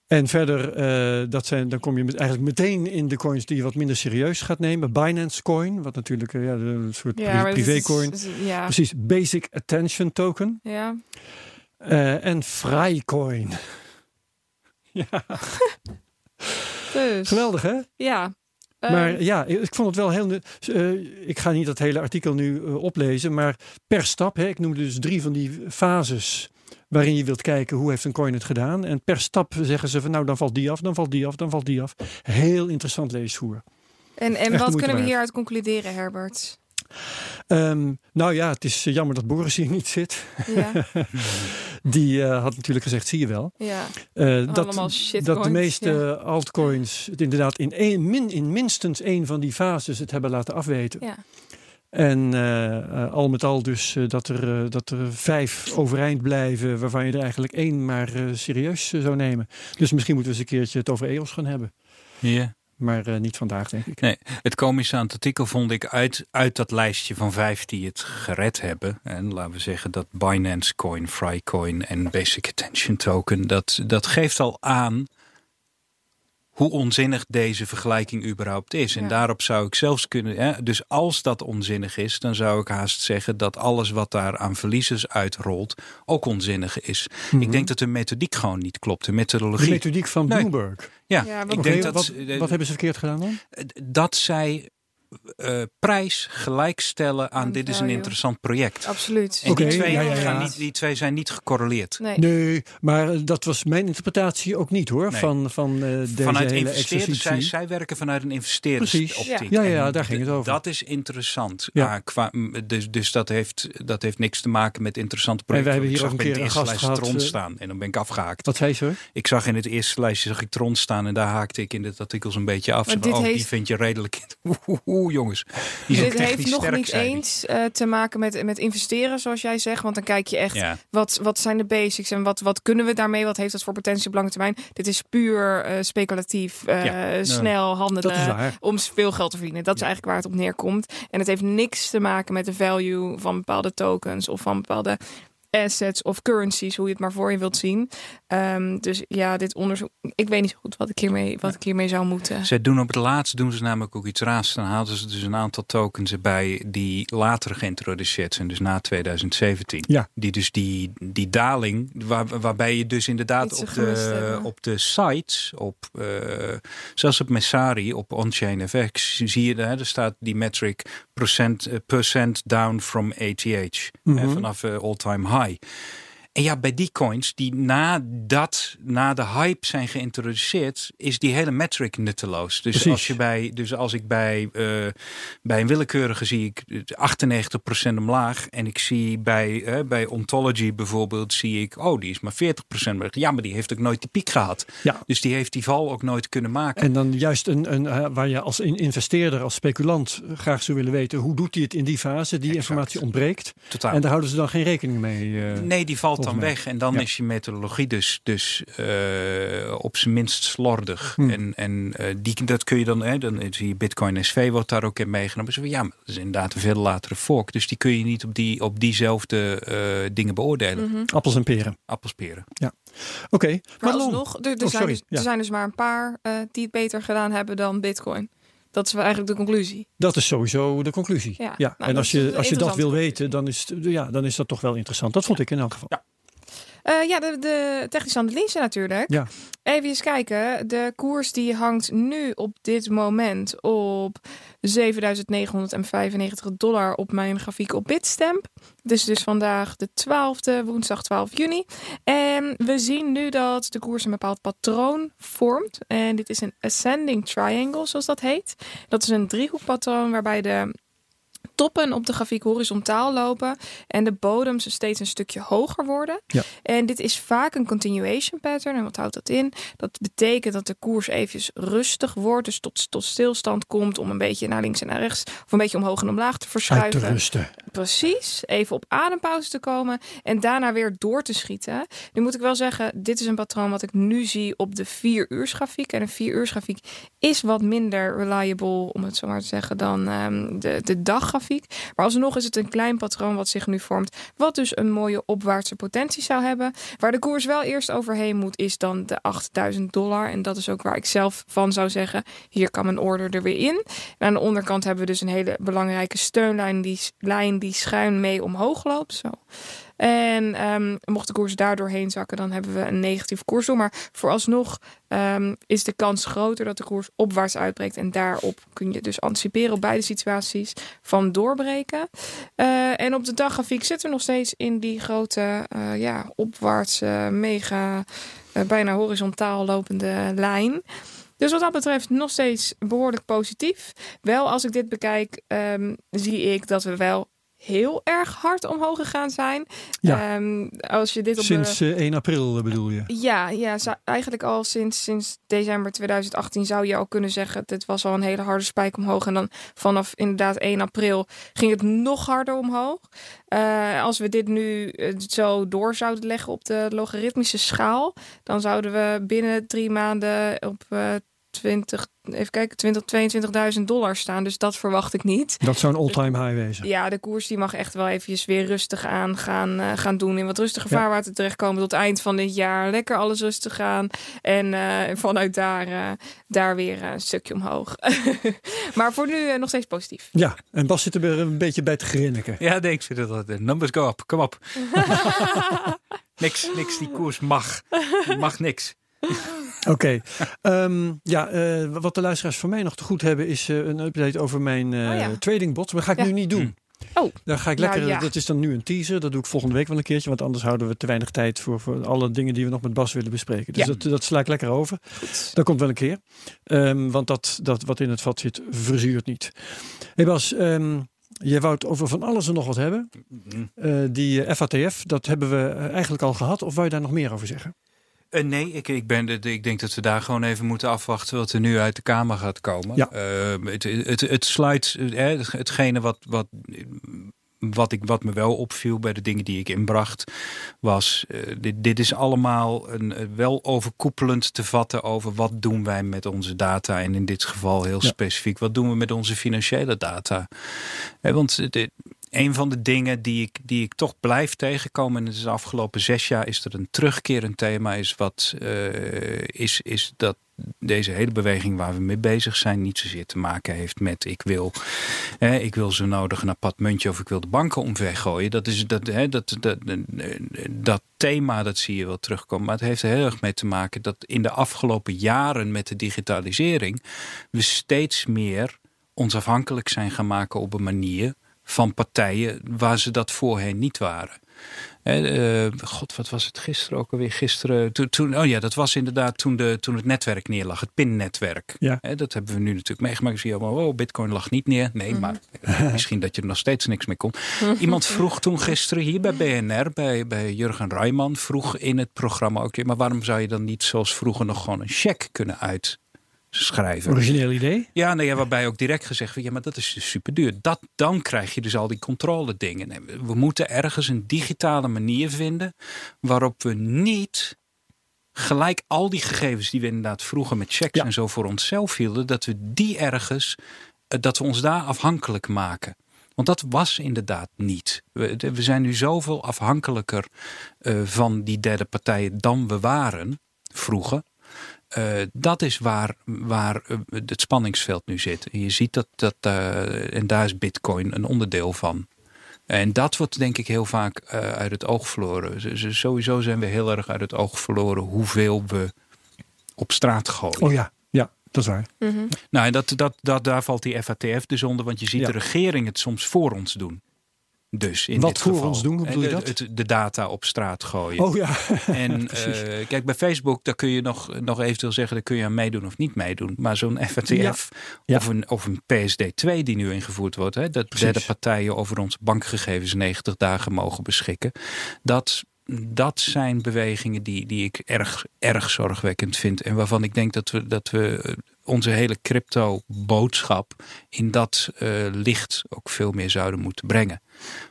Speaker 1: En verder, eh, dat zijn, dan kom je met, eigenlijk meteen in de coins die je wat minder serieus gaat nemen. Binance Coin, wat natuurlijk eh, ja, een soort pri-
Speaker 2: dat is-
Speaker 1: privécoin.
Speaker 2: is- Ja,
Speaker 1: Precies, Basic Attention Token.
Speaker 2: ja.
Speaker 1: eh, en Frycoin. ja,
Speaker 2: Dus,
Speaker 1: geweldig hè?
Speaker 2: Ja. Eh,
Speaker 1: Maar ja, ik vond het wel heel. eh, ik ga niet dat hele artikel nu eh, oplezen, maar per stap, hè, ik noemde dus drie van die fases waarin je wilt kijken hoe heeft een coin het gedaan. En per stap zeggen ze van nou dan valt die af, dan valt die af, dan valt die af. Heel interessant leesvoer.
Speaker 2: en en wat kunnen we hieruit concluderen, Herbert?
Speaker 1: Ehm, nou ja, het is eh, jammer dat Boris hier niet zit.
Speaker 2: Ja,
Speaker 1: Die eh, had natuurlijk gezegd, zie je wel.
Speaker 2: ja.
Speaker 1: eh, dat, dat de meeste
Speaker 2: ja.
Speaker 1: altcoins het inderdaad in, min, in minstens één van die fases het hebben laten afweten.
Speaker 2: ja.
Speaker 1: En al met al dus dat, er, dat er vijf overeind blijven, waarvan je er eigenlijk één maar eh, serieus zou nemen. Dus misschien moeten we eens een keertje het over EOS gaan hebben.
Speaker 3: Ja.
Speaker 1: Maar eh, niet vandaag, denk ik.
Speaker 3: Nee, het komische aan het artikel vond ik uit, uit dat lijstje van vijf die het gered hebben. En laten we zeggen dat Binance Coin, Frycoin en Basic Attention Token. Dat, dat geeft al aan hoe onzinnig deze vergelijking überhaupt is. En
Speaker 2: Ja.
Speaker 3: daarop zou ik zelfs kunnen. Hè, dus als dat onzinnig is, dan zou ik haast zeggen dat alles wat daar aan verliezers uitrolt ook onzinnig is. Ik denk dat de methodiek gewoon niet klopt. De
Speaker 1: Mhm. De
Speaker 3: methodologie.
Speaker 1: methodiek van
Speaker 3: Nee.
Speaker 1: Bloomberg.
Speaker 3: ja,
Speaker 2: Ja,
Speaker 3: ik denk dat
Speaker 1: wat,
Speaker 3: eh,
Speaker 1: wat hebben ze verkeerd gedaan dan?
Speaker 3: dat zij eh, prijs gelijkstellen aan dit is een interessant project.
Speaker 2: Absoluut.
Speaker 3: En die, twee
Speaker 1: ja, ja, ja.
Speaker 3: Gaan niet, die twee zijn niet gecorreleerd.
Speaker 2: Nee.
Speaker 1: Nee, maar dat was mijn interpretatie ook niet hoor.
Speaker 3: Nee.
Speaker 1: Van, van eh, deze
Speaker 3: Vanuit
Speaker 1: hele
Speaker 3: investeerders, zij, zij werken vanuit een investeerdersoptiek.
Speaker 2: Ja.
Speaker 1: Ja, daar ging het over.
Speaker 3: Dat is interessant.
Speaker 1: Ja.
Speaker 3: Ah, qua, dus dus dat, heeft, dat heeft niks te maken met interessante
Speaker 1: En wij
Speaker 3: projecten.
Speaker 1: hebben
Speaker 3: Ik
Speaker 1: hier
Speaker 3: zag
Speaker 1: ook een
Speaker 3: bij
Speaker 1: keer
Speaker 3: het
Speaker 1: een
Speaker 3: eerste
Speaker 1: gast
Speaker 3: lijstje
Speaker 1: gehad,
Speaker 3: Tron
Speaker 1: eh,
Speaker 3: staan en dan ben ik afgehaakt.
Speaker 1: Wat zei ze?
Speaker 3: Ik zag in het eerste lijstje zag ik Tron staan en daar haakte ik in het artikels een beetje af.
Speaker 2: Maar
Speaker 3: Zo,
Speaker 2: dit
Speaker 3: oh, die vind je redelijk. Oeh, jongens. Die zijn
Speaker 2: Dit heeft nog
Speaker 3: sterk,
Speaker 2: niet
Speaker 3: zei die.
Speaker 2: eens eh, te maken met, met investeren, zoals jij zegt. Want dan kijk je echt,
Speaker 3: Ja.
Speaker 2: wat, wat zijn de basics en wat, wat kunnen we daarmee? Wat heeft dat voor potentie op lange termijn? Dit is puur eh, speculatief, eh,
Speaker 3: Ja.
Speaker 2: snel handelen.
Speaker 1: Waar.
Speaker 2: om veel geld te verdienen. Dat is eigenlijk waar het op neerkomt. En het heeft niks te maken met de value van bepaalde tokens of van bepaalde assets of currencies, hoe je het maar voor je wilt zien. Ehm, dus ja, dit onderzoek, ik weet niet zo goed wat ik hiermee, wat ik hiermee zou moeten.
Speaker 3: Zij doen op het laatst doen ze namelijk ook iets raars. Dan haalden ze dus een aantal tokens erbij die later geïntroduceerd zijn, dus na 2017.
Speaker 1: Ja.
Speaker 3: Die dus die, die daling, waar, waarbij je dus inderdaad op de, op de sites, op, eh, zelfs op Messari, op Onchain FX, zie je daar, er staat die metric percent, eh, percent down from ATH.
Speaker 1: Mhm.
Speaker 3: hè, vanaf eh, all-time high. High. En ja, bij die coins die na dat, na de hype zijn geïntroduceerd, is die hele metric nutteloos. Dus
Speaker 1: Precies.
Speaker 3: als je bij, dus als ik bij, eh, bij een willekeurige zie ik 98% omlaag. En ik zie bij, eh, bij Ontology bijvoorbeeld, zie ik, oh, die is maar 40% omlaag. Ja, maar die heeft ook nooit die piek gehad.
Speaker 1: Ja.
Speaker 3: Dus die heeft die val ook nooit kunnen maken.
Speaker 1: En dan juist een, een, eh, waar je als in- investeerder, als speculant graag zou willen weten hoe doet hij het in die fase. Die
Speaker 3: Exact.
Speaker 1: informatie ontbreekt.
Speaker 3: Totaal.
Speaker 1: En daar houden ze dan geen rekening mee.
Speaker 3: Nee, die valt dan
Speaker 1: mij.
Speaker 3: weg. En dan
Speaker 1: Ja.
Speaker 3: is je methodologie dus, dus eh, op zijn minst slordig.
Speaker 1: Hmm.
Speaker 3: En, en eh, die, dat kun je dan, hè, dan zie je Bitcoin SV wordt daar ook in meegenomen. Van, ja, maar dat is inderdaad een veel latere fork. Dus die kun je niet op, die, op diezelfde eh, dingen beoordelen.
Speaker 2: Mhm.
Speaker 1: Appels en peren.
Speaker 3: Appelsperen.
Speaker 1: Oké,
Speaker 2: Maar alsnog, er, er,
Speaker 1: Oh,
Speaker 2: zijn
Speaker 1: sorry.
Speaker 2: dus,
Speaker 1: Ja.
Speaker 2: er zijn dus maar een paar eh, die het beter gedaan hebben dan Bitcoin. Dat is wel eigenlijk de conclusie.
Speaker 1: Dat is sowieso de conclusie.
Speaker 2: Ja,
Speaker 1: Ja.
Speaker 2: nou,
Speaker 1: en als je, als je dat wil weten, dan is, het, ja, dan is dat toch wel interessant. Dat vond ik in elk geval.
Speaker 3: Ja.
Speaker 2: Eh, ja, de, de technische analyse natuurlijk.
Speaker 1: Ja.
Speaker 2: Even eens kijken. De koers die hangt nu op dit moment op 7.995 dollar op mijn grafiek op Bitstamp. Dus dus vandaag de 12e, woensdag 12 juni. En we zien nu dat de koers een bepaald patroon vormt. En dit is een ascending triangle, zoals dat heet. Dat is een driehoekpatroon waarbij de toppen op de grafiek horizontaal lopen en de bodems steeds een stukje hoger worden.
Speaker 1: Ja.
Speaker 2: En dit is vaak een continuation pattern. En wat houdt dat in? Dat betekent dat de koers eventjes rustig wordt, dus tot, tot stilstand komt om een beetje naar links en naar rechts of een beetje omhoog en omlaag te
Speaker 1: Uit
Speaker 2: verschuiven.
Speaker 1: te rusten.
Speaker 2: Precies, even op adempauze te komen en daarna weer door te schieten. Nu moet ik wel zeggen, dit is een patroon wat ik nu zie op de 4 uursgrafiek. En een 4 uursgrafiek is wat minder reliable, om het zo maar te zeggen, dan ehm, de, de daggrafiek. Maar alsnog is het een klein patroon wat zich nu vormt, wat dus een mooie opwaartse potentie zou hebben. Waar de koers wel eerst overheen moet, is dan de 8000 dollar. En dat is ook waar ik zelf van zou zeggen, hier kan mijn order er weer in. En aan de onderkant hebben we dus een hele belangrijke steunlijn die, lijn die schuin mee omhoog loopt. Zo. En ehm, mocht de koers daardoor heen zakken, dan hebben we een negatief koersdoel. Maar vooralsnog ehm, is de kans groter dat de koers opwaarts uitbreekt. En daarop kun je dus anticiperen op beide situaties van doorbreken. Eh, en op de daggrafiek zitten we nog steeds in die grote, eh, ja, opwaarts, mega, eh, bijna horizontaal lopende lijn. Dus wat dat betreft nog steeds behoorlijk positief. Wel, als ik dit bekijk, ehm, zie ik dat we wel heel erg hard omhoog gegaan zijn.
Speaker 1: Ja.
Speaker 2: Ehm, als je dit op
Speaker 1: Sinds
Speaker 2: de...
Speaker 1: eh, 1 april eh, bedoel je?
Speaker 2: Ja, ja eigenlijk al sinds, sinds december 2018 zou je al kunnen zeggen... dit was al een hele harde spijk omhoog. En dan vanaf inderdaad 1 april ging het nog harder omhoog. Eh, als we dit nu zo door zouden leggen op de logaritmische schaal... dan zouden we binnen drie maanden op 20, even kijken, 20, 22.000 dollar staan. Dus dat verwacht ik niet.
Speaker 1: Dat zou een all-time high wezen.
Speaker 2: Ja, de koers die mag echt wel eventjes weer rustig aan gaan, eh, gaan doen. In wat rustiger
Speaker 1: Ja.
Speaker 2: vaarwater terechtkomen tot eind van dit jaar. Lekker alles rustig gaan. En eh, vanuit daar, eh, daar weer een stukje omhoog. maar voor nu nog steeds positief.
Speaker 1: Ja, en Bas zit er weer een beetje bij te grinniken.
Speaker 3: Ja, nee, ik vind dat de numbers go up. Kom op. niks, niks. Die koers mag. Die mag niks.
Speaker 1: Oké. Ehm, ja, eh, wat de luisteraars van mij nog te goed hebben is eh, een update over mijn uh,
Speaker 2: Oh ja.
Speaker 1: tradingbot. Maar dat ga ik
Speaker 2: Ja.
Speaker 1: nu niet doen.
Speaker 3: Hm.
Speaker 2: Oh,
Speaker 1: Daar ga ik
Speaker 2: Nou,
Speaker 1: lekker,
Speaker 2: ja.
Speaker 1: dat is dan nu een teaser. Dat doe ik volgende week wel een keertje. Want anders houden we te weinig tijd voor, voor alle dingen die we nog met Bas willen bespreken. Dus
Speaker 2: Ja.
Speaker 1: dat, dat sla ik lekker over.
Speaker 2: goed.
Speaker 1: Dat komt wel een keer. Ehm, want dat, dat wat in het vat zit, verzuurt niet. Hey Bas, ehm, je wou het over van alles en nog wat hebben. Eh, die FATF, dat hebben we eigenlijk al gehad. Of wou je daar nog meer over zeggen?
Speaker 3: Eh, nee, ik, ik, ben de, ik denk dat we daar gewoon even moeten afwachten wat er nu uit de Kamer gaat komen.
Speaker 1: Ja.
Speaker 3: Eh, het, het, het sluit eh, hetgene wat, wat, wat, ik, wat me wel opviel bij de dingen die ik inbracht, was eh, dit, dit is allemaal een, wel overkoepelend te vatten over wat doen wij met onze data. En in dit geval heel
Speaker 1: Ja.
Speaker 3: specifiek, wat doen we met onze financiële data? Want het- een van de dingen die ik, die ik toch blijf tegenkomen, is de afgelopen zes jaar is er een terugkerend thema, is wat eh, is, is dat deze hele beweging waar we mee bezig zijn niet zozeer te maken heeft met ik wil, hè, ik wil zo nodig een apart muntje of ik wil de banken omvergooien. Dat, is, dat, hè, dat, dat, dat thema dat zie je wel terugkomen. Maar het heeft er heel erg mee te maken dat in de afgelopen jaren met de digitalisering we steeds meer ons afhankelijk zijn gaan maken op een manier van partijen waar ze dat voorheen niet waren. Hè, eh, God, wat was het gisteren ook alweer? Gisteren, toen, toen, oh ja, dat was inderdaad toen, de, toen het netwerk neerlag, het PIN-netwerk.
Speaker 1: Ja.
Speaker 3: Hè, dat hebben we nu natuurlijk meegemaakt. Zie je allemaal, oh, Bitcoin lag niet neer. Nee, maar misschien dat je er nog steeds niks mee kon. Iemand vroeg toen gisteren hier bij BNR, bij, bij Jurgen Rijman, vroeg in het programma ook, maar waarom zou je dan niet zoals vroeger nog gewoon een cheque kunnen uitschrijven?
Speaker 1: Origineel idee?
Speaker 3: Ja, ja, waarbij ook direct gezegd wordt, ja, maar dat is dus super duur. Dat, dan krijg je dus al die controle dingen. Nee, we- we moeten ergens een digitale manier vinden waarop we niet gelijk al die gegevens die we inderdaad vroeger met checks
Speaker 1: Ja.
Speaker 3: en zo voor onszelf hielden, dat we die ergens, eh, dat we ons daar afhankelijk maken. Want dat was inderdaad niet. We zijn nu zoveel afhankelijker eh, van die derde partijen dan we waren vroeger. Eh, dat is waar, waar eh, het spanningsveld nu zit. En je ziet dat, dat eh, en daar is Bitcoin een onderdeel van. En dat wordt denk ik heel vaak eh, uit het oog verloren. Sowieso zijn we heel erg uit het oog verloren hoeveel we op straat gooien.
Speaker 1: Oh ja, ja, dat is waar.
Speaker 2: Mhm.
Speaker 3: Nou, en dat, dat, dat, daar valt die FATF dus onder, want je ziet
Speaker 1: Ja.
Speaker 3: de regering het soms voor ons doen. Dus in
Speaker 1: Wat
Speaker 3: dit
Speaker 1: voor
Speaker 3: geval.
Speaker 1: ons doen, bedoel je dat?
Speaker 3: De, het- de data op straat gooien.
Speaker 1: Oh ja.
Speaker 3: En eh, kijk, bij Facebook, daar kun je nog, nog eventueel zeggen, daar kun je aan meedoen of niet meedoen. Maar zo'n FATF
Speaker 1: Ja. Ja.
Speaker 3: of, een, of een PSD2 die nu ingevoerd wordt, hè, dat
Speaker 1: Precies.
Speaker 3: derde partijen over onze bankgegevens 90 dagen mogen beschikken. Dat, dat zijn bewegingen die, die ik erg, erg zorgwekkend vind. En waarvan ik denk dat we, dat we onze hele crypto-boodschap in dat eh, licht ook veel meer zouden moeten brengen.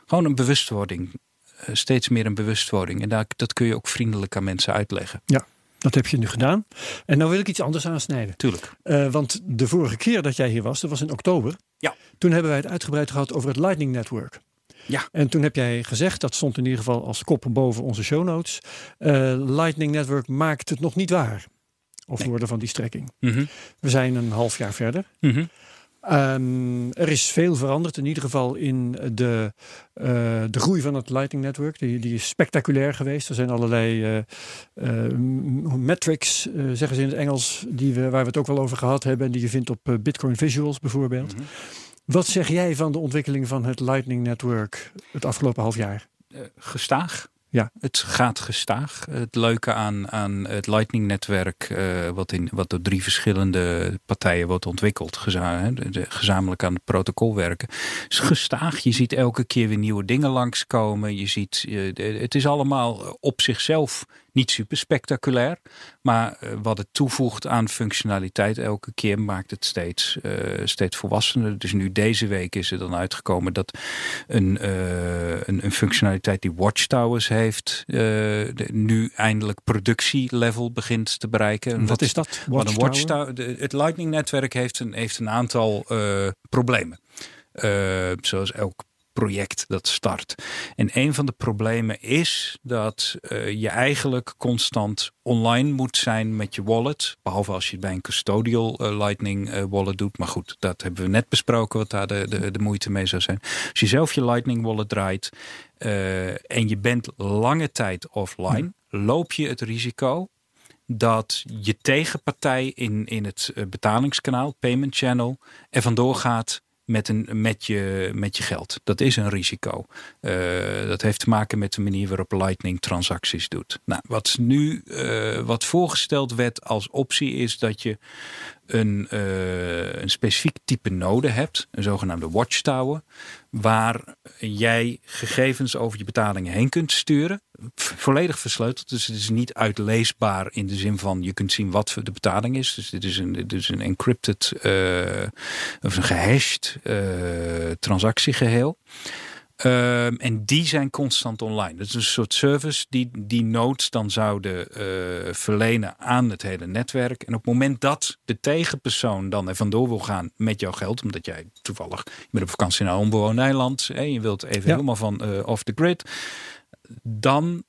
Speaker 3: Gewoon een bewustwording. Eh, steeds meer een bewustwording. En daar, dat kun je ook vriendelijk aan mensen uitleggen.
Speaker 1: Dat heb je nu gedaan. En nou wil ik iets anders aansnijden.
Speaker 3: Tuurlijk.
Speaker 1: Eh, want de vorige keer dat jij hier was, dat was in oktober.
Speaker 3: Ja.
Speaker 1: Toen hebben wij het uitgebreid gehad over het Lightning Network.
Speaker 3: Ja.
Speaker 1: En toen heb jij gezegd, dat stond in ieder geval als kop boven onze show notes. Lightning Network maakt het nog niet waar. Of
Speaker 3: Nee.
Speaker 1: woorden van die strekking.
Speaker 3: Mhm.
Speaker 1: We zijn een half jaar verder.
Speaker 3: Mhm.
Speaker 1: Ehm, er is veel veranderd, in ieder geval in de, eh, de groei van het Lightning Network. Die, die is spectaculair geweest. Er zijn allerlei m- metrics, zeggen ze in het Engels, die we, waar we het ook wel over gehad hebben. En die je vindt op Bitcoin Visuals bijvoorbeeld.
Speaker 3: Mhm.
Speaker 1: Wat zeg jij van de ontwikkeling van het Lightning Network het afgelopen half jaar?
Speaker 3: Gestaag.
Speaker 1: Ja.
Speaker 3: Het gaat gestaag. Het leuke aan, aan het Lightning-netwerk, eh, wat, in, wat door drie verschillende partijen wordt ontwikkeld, gezamenlijk aan het protocol werken, is gestaag. Je ziet elke keer weer nieuwe dingen langskomen. Je ziet, eh, het is allemaal op zichzelf niet super spectaculair, maar eh, wat het toevoegt aan functionaliteit elke keer maakt het steeds, eh, steeds volwassener. Dus nu deze week is er dan uitgekomen dat een, eh, een, een functionaliteit die Watchtowers heeft, de- nu eindelijk productielevel begint te bereiken. En
Speaker 1: Wat is dat?
Speaker 3: wat een
Speaker 1: Watchtower?
Speaker 3: De- Het Lightning-netwerk heeft een, heeft een aantal problemen. Zoals elk project dat start. En een van de problemen is dat eh, je eigenlijk constant online moet zijn met je wallet. Behalve als je het bij een custodial eh, Lightning eh, wallet doet. Maar goed, dat hebben we net besproken wat daar de, de, de moeite mee zou zijn. Als je zelf je Lightning wallet draait en je bent lange tijd offline, loop je het risico dat je tegenpartij in, in het betalingskanaal, payment channel, er vandoor gaat met, een, met, je, met je geld. Dat is een risico. Uh, dat heeft te maken met de manier waarop Lightning transacties doet. Nou, wat nu uh, wat voorgesteld werd als optie is dat je een, uh, een specifiek type node hebt, een zogenaamde watchtower, waar jij gegevens over je betalingen heen kunt sturen. Volledig versleuteld, dus het is niet uitleesbaar in de zin van je kunt zien wat de betaling is. Dus dit is een, een encrypted uh, of een gehashed uh, transactiegeheel. Um, en die zijn constant online. Dat is een soort service die die nodes dan zouden uh, verlenen aan het hele netwerk. En op het moment dat de tegenpersoon dan er vandoor wil gaan met jouw geld, omdat jij toevallig je bent op vakantie naar een onbewoond eiland en je wilt even ja. helemaal van uh, off the grid, dan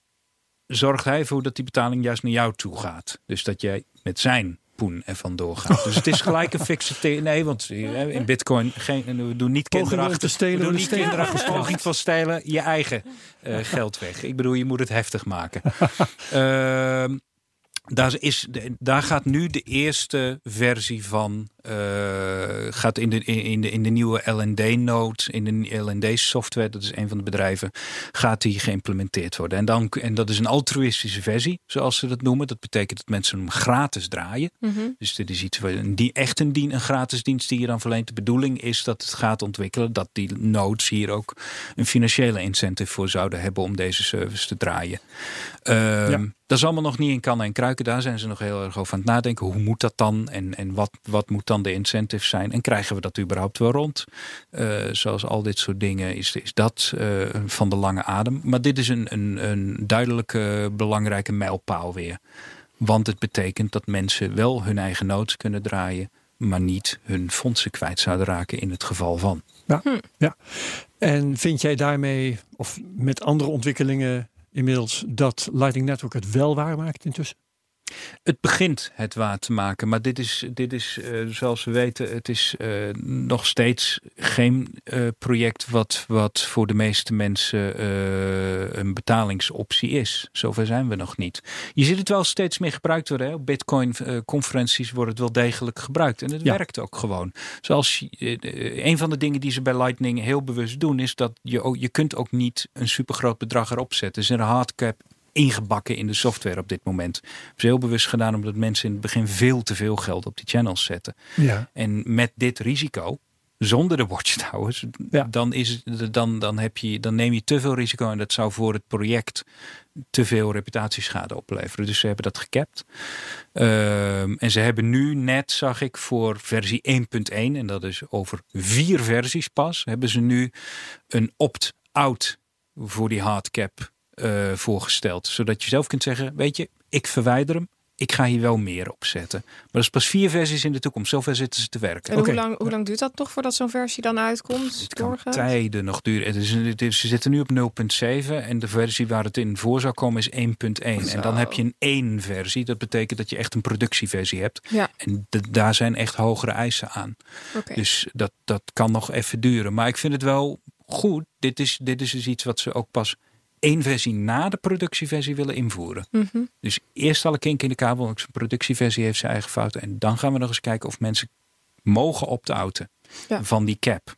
Speaker 3: zorgt hij ervoor dat die betaling juist naar jou toe gaat. Dus dat jij met zijn poen er vandoor gaat. Dus het is gelijk een fixe... Nee, want in bitcoin geen, we doen niet kinderachtig...
Speaker 1: te stelen,
Speaker 3: we doen niet kinderachtig poging van stijlen je eigen uh, geld weg. Ik bedoel, je moet het heftig maken. uh, daar, is, daar gaat nu de eerste versie van uh, gaat in de, in, de, in de nieuwe LND-node, in de LND-software, dat is een van de bedrijven, gaat die geïmplementeerd worden. En, dan, en dat is een altruïstische versie, zoals ze dat noemen. Dat betekent dat mensen hem gratis draaien. Mm -hmm. Dus dit is iets, een, die, echt een, dien, een gratis dienst die je dan verleent. De bedoeling is dat het gaat ontwikkelen, dat die nodes hier ook een financiële incentive voor zouden hebben om deze service te draaien. Um, ja. Dat is allemaal nog niet in kannen en kruiken. Daar zijn ze nog heel erg over aan het nadenken. Hoe moet dat dan? En, en wat, wat moet dan de incentives zijn? En krijgen we dat überhaupt wel rond? Uh, zoals al dit soort dingen is, is dat uh, van de lange adem. Maar dit is een, een, een duidelijke, belangrijke mijlpaal weer. Want het betekent dat mensen wel hun eigen nood kunnen draaien. Maar niet hun fondsen kwijt zouden raken in het geval van.
Speaker 1: Ja, hm. ja. En vind jij daarmee, of met andere ontwikkelingen inmiddels dat Lightning Network het wel waar maakt intussen?
Speaker 3: Het begint het waar te maken, maar dit is, dit is uh, zoals we weten, het is uh, nog steeds geen uh, project wat, wat voor de meeste mensen een betalingsoptie is. Zover zijn we nog niet. Je ziet het wel steeds meer gebruikt worden. Hè? Op Bitcoin-conferenties wordt het wel degelijk gebruikt en het ja. werkt ook gewoon. Zoals een van de dingen die ze bij Lightning heel bewust doen, is dat je, ook, je kunt ook niet een supergroot bedrag erop zetten. Er is een hardcap ingebakken in de software op dit moment. Dat is heel bewust gedaan omdat mensen in het begin veel te veel geld op die channels zetten.
Speaker 1: Ja.
Speaker 3: En met dit risico, zonder de watchtowers, ja. dan, is dan, dan, heb je, dan neem je te veel risico en dat zou voor het project te veel reputatieschade opleveren. Dus ze hebben dat gekapt. Um, en ze hebben nu net, zag ik, voor versie 1.1, en dat is over vier versies pas, hebben ze nu een opt-out voor die hardcap uh, voorgesteld. Zodat je zelf kunt zeggen, weet je, ik verwijder hem. Ik ga hier wel meer op zetten. Maar dat is pas vier versies in de toekomst. Zover zitten ze te werken.
Speaker 2: En okay. hoe, lang, hoe lang duurt dat nog voordat zo'n versie dan uitkomt?
Speaker 3: Het kan tijden nog duren. Het is, het is, ze zitten nu op 0.7 en de versie waar het in voor zou komen is 1.1. En dan heb je een één versie. Dat betekent dat je echt een productieversie hebt.
Speaker 2: Ja.
Speaker 3: En de, daar zijn echt hogere eisen aan.
Speaker 2: Okay.
Speaker 3: Dus dat, dat kan nog even duren. Maar ik vind het wel goed. Dit is, dit is dus iets wat ze ook pas één versie na de productieversie willen invoeren.
Speaker 2: Mm -hmm.
Speaker 3: Dus eerst alle kink in de kabel, want zijn productieversie heeft zijn eigen fouten. En dan gaan we nog eens kijken of mensen mogen opt-outen
Speaker 2: ja.
Speaker 3: van die cap.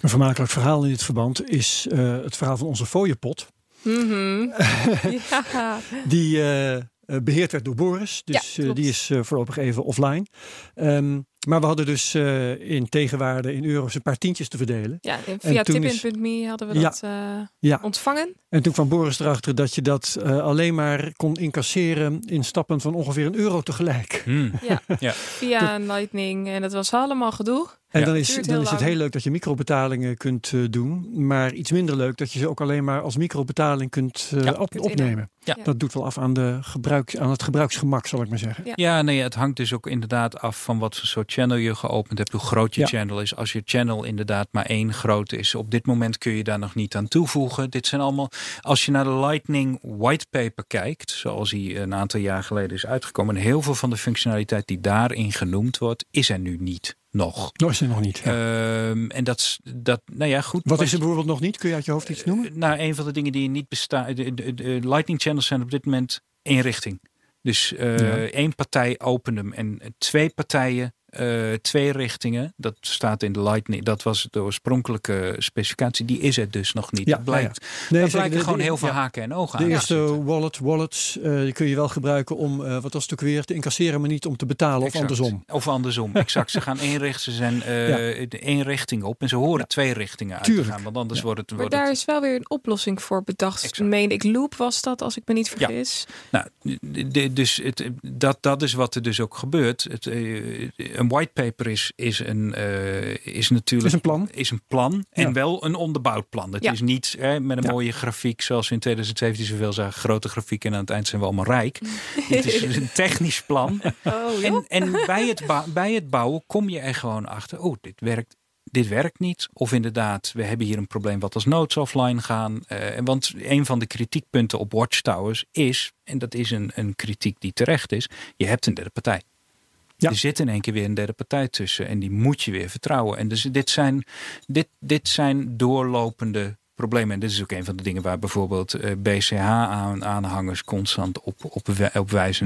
Speaker 1: Een vermakelijk verhaal in dit verband is uh, het verhaal van onze fooiepot.
Speaker 2: Mm -hmm. ja.
Speaker 1: Die uh, beheerd werd door Boris. Dus
Speaker 2: ja,
Speaker 1: uh, die is voorlopig even offline. Um, maar we hadden dus uh, in tegenwaarde in euro's een paar tientjes te verdelen.
Speaker 2: Ja, via tipin.me hadden we
Speaker 1: ja,
Speaker 2: dat uh,
Speaker 1: ja.
Speaker 2: ontvangen.
Speaker 1: En toen kwam Boris erachter dat je dat uh, alleen maar kon incasseren in stappen van ongeveer een euro tegelijk.
Speaker 3: Hmm.
Speaker 2: Ja,
Speaker 3: ja.
Speaker 2: via Lightning. En dat was allemaal gedoe.
Speaker 1: En ja. dan, is, dan is het heel leuk dat je microbetalingen kunt uh, doen. Maar iets minder leuk dat je ze ook alleen maar als microbetaling kunt, uh,
Speaker 3: ja,
Speaker 1: op,
Speaker 2: kunt
Speaker 1: opnemen.
Speaker 3: Ja.
Speaker 1: Dat doet wel af aan, de gebruik, aan het gebruiksgemak, zal ik maar zeggen.
Speaker 2: Ja.
Speaker 3: ja, nee, het hangt dus ook inderdaad af van wat voor soort channel je geopend hebt. Hoe groot je channel is. Als je channel inderdaad maar één groot is. Op dit moment kun je daar nog niet aan toevoegen. Dit zijn allemaal... Als je naar de Lightning whitepaper kijkt. Zoals die een aantal jaar geleden is uitgekomen. En heel veel van de functionaliteit die daarin genoemd wordt. Is er nu niet. Nog.
Speaker 1: Nog is er nog niet.
Speaker 3: Ja. Um, en dat, dat, nou ja, goed.
Speaker 1: Wat is er bijvoorbeeld nog niet? Kun je uit je hoofd iets noemen?
Speaker 3: Uh, nou, een van de dingen die niet bestaan. De, de, de, Lightning channels zijn op dit moment één richting. Dus uh, één partij opent hem en twee partijen uh, twee richtingen. Dat staat in de Lightning. Dat was de oorspronkelijke specificatie. Die is het dus nog niet. Ja, dat blijkt, ja. Nee, blijkt gewoon heel veel haken en ogen
Speaker 1: de aan. De eerste wallet, wallets, uh, die kun je wel gebruiken om, uh, wat was het ook weer, te incasseren, maar niet om te betalen exact. of andersom.
Speaker 3: Of andersom, exact. Ze gaan één richten, ze zijn één richting op en ze horen twee richtingen uit te gaan. Want anders wordt het...
Speaker 2: Wordt maar daar is wel weer een oplossing voor bedacht. Exact. Meen ik, Loop was dat, als ik me niet vergis.
Speaker 3: Nou, dus het, dat, dat is wat er dus ook gebeurt. Het, een whitepaper is, is, een, uh, is natuurlijk
Speaker 1: is een plan,
Speaker 3: is een plan en wel een onderbouwd plan. Het is niet hè, met een mooie grafiek zoals we in 2017 zoveel zagen, grote grafiek en aan het eind zijn we allemaal rijk. het is een technisch plan. Oh, en en bij, het bij het bouwen kom je er gewoon achter, oh, dit werkt dit werkt niet. Of inderdaad, we hebben hier een probleem wat als nodes offline gaan. Uh, want een van de kritiekpunten op Watchtowers is, en dat is een, een kritiek die terecht is, je hebt een derde partij. Er zit in één keer weer een derde partij tussen en die moet je weer vertrouwen. En dus dit zijn, dit, dit zijn doorlopende problemen. En dit is ook een van de dingen waar bijvoorbeeld eh, BCH-aanhangers constant op, op, op wijzen.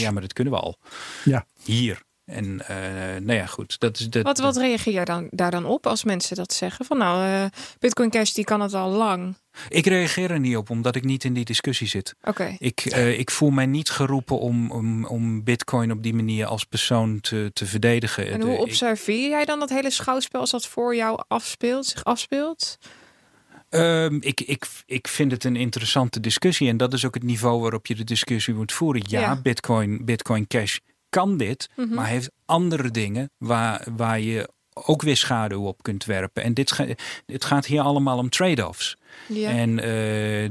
Speaker 3: Ja, maar dat kunnen we al.
Speaker 1: Ja.
Speaker 3: Hier. En uh, nou ja, goed. Dat is
Speaker 2: wat, wat reageer jij dan, daar dan op als mensen dat zeggen? Van nou, uh, Bitcoin Cash die kan het al lang.
Speaker 3: Ik reageer er niet op, omdat ik niet in die discussie zit.
Speaker 2: Oké.
Speaker 3: Ik, uh, ik voel mij niet geroepen om, om, om Bitcoin op die manier als persoon te, te verdedigen.
Speaker 2: En hoe observeer jij dan dat hele schouwspel als dat voor jou afspeelt, zich afspeelt?
Speaker 3: Um, ik, ik, ik vind het een interessante discussie. En dat is ook het niveau waarop je de discussie moet voeren. Ja, ja. Bitcoin, Bitcoin Cash kan dit, mm -hmm. maar heeft andere dingen waar, waar je ook weer schaduw op kunt werpen. En dit, het gaat hier allemaal om trade-offs. Ja. En uh,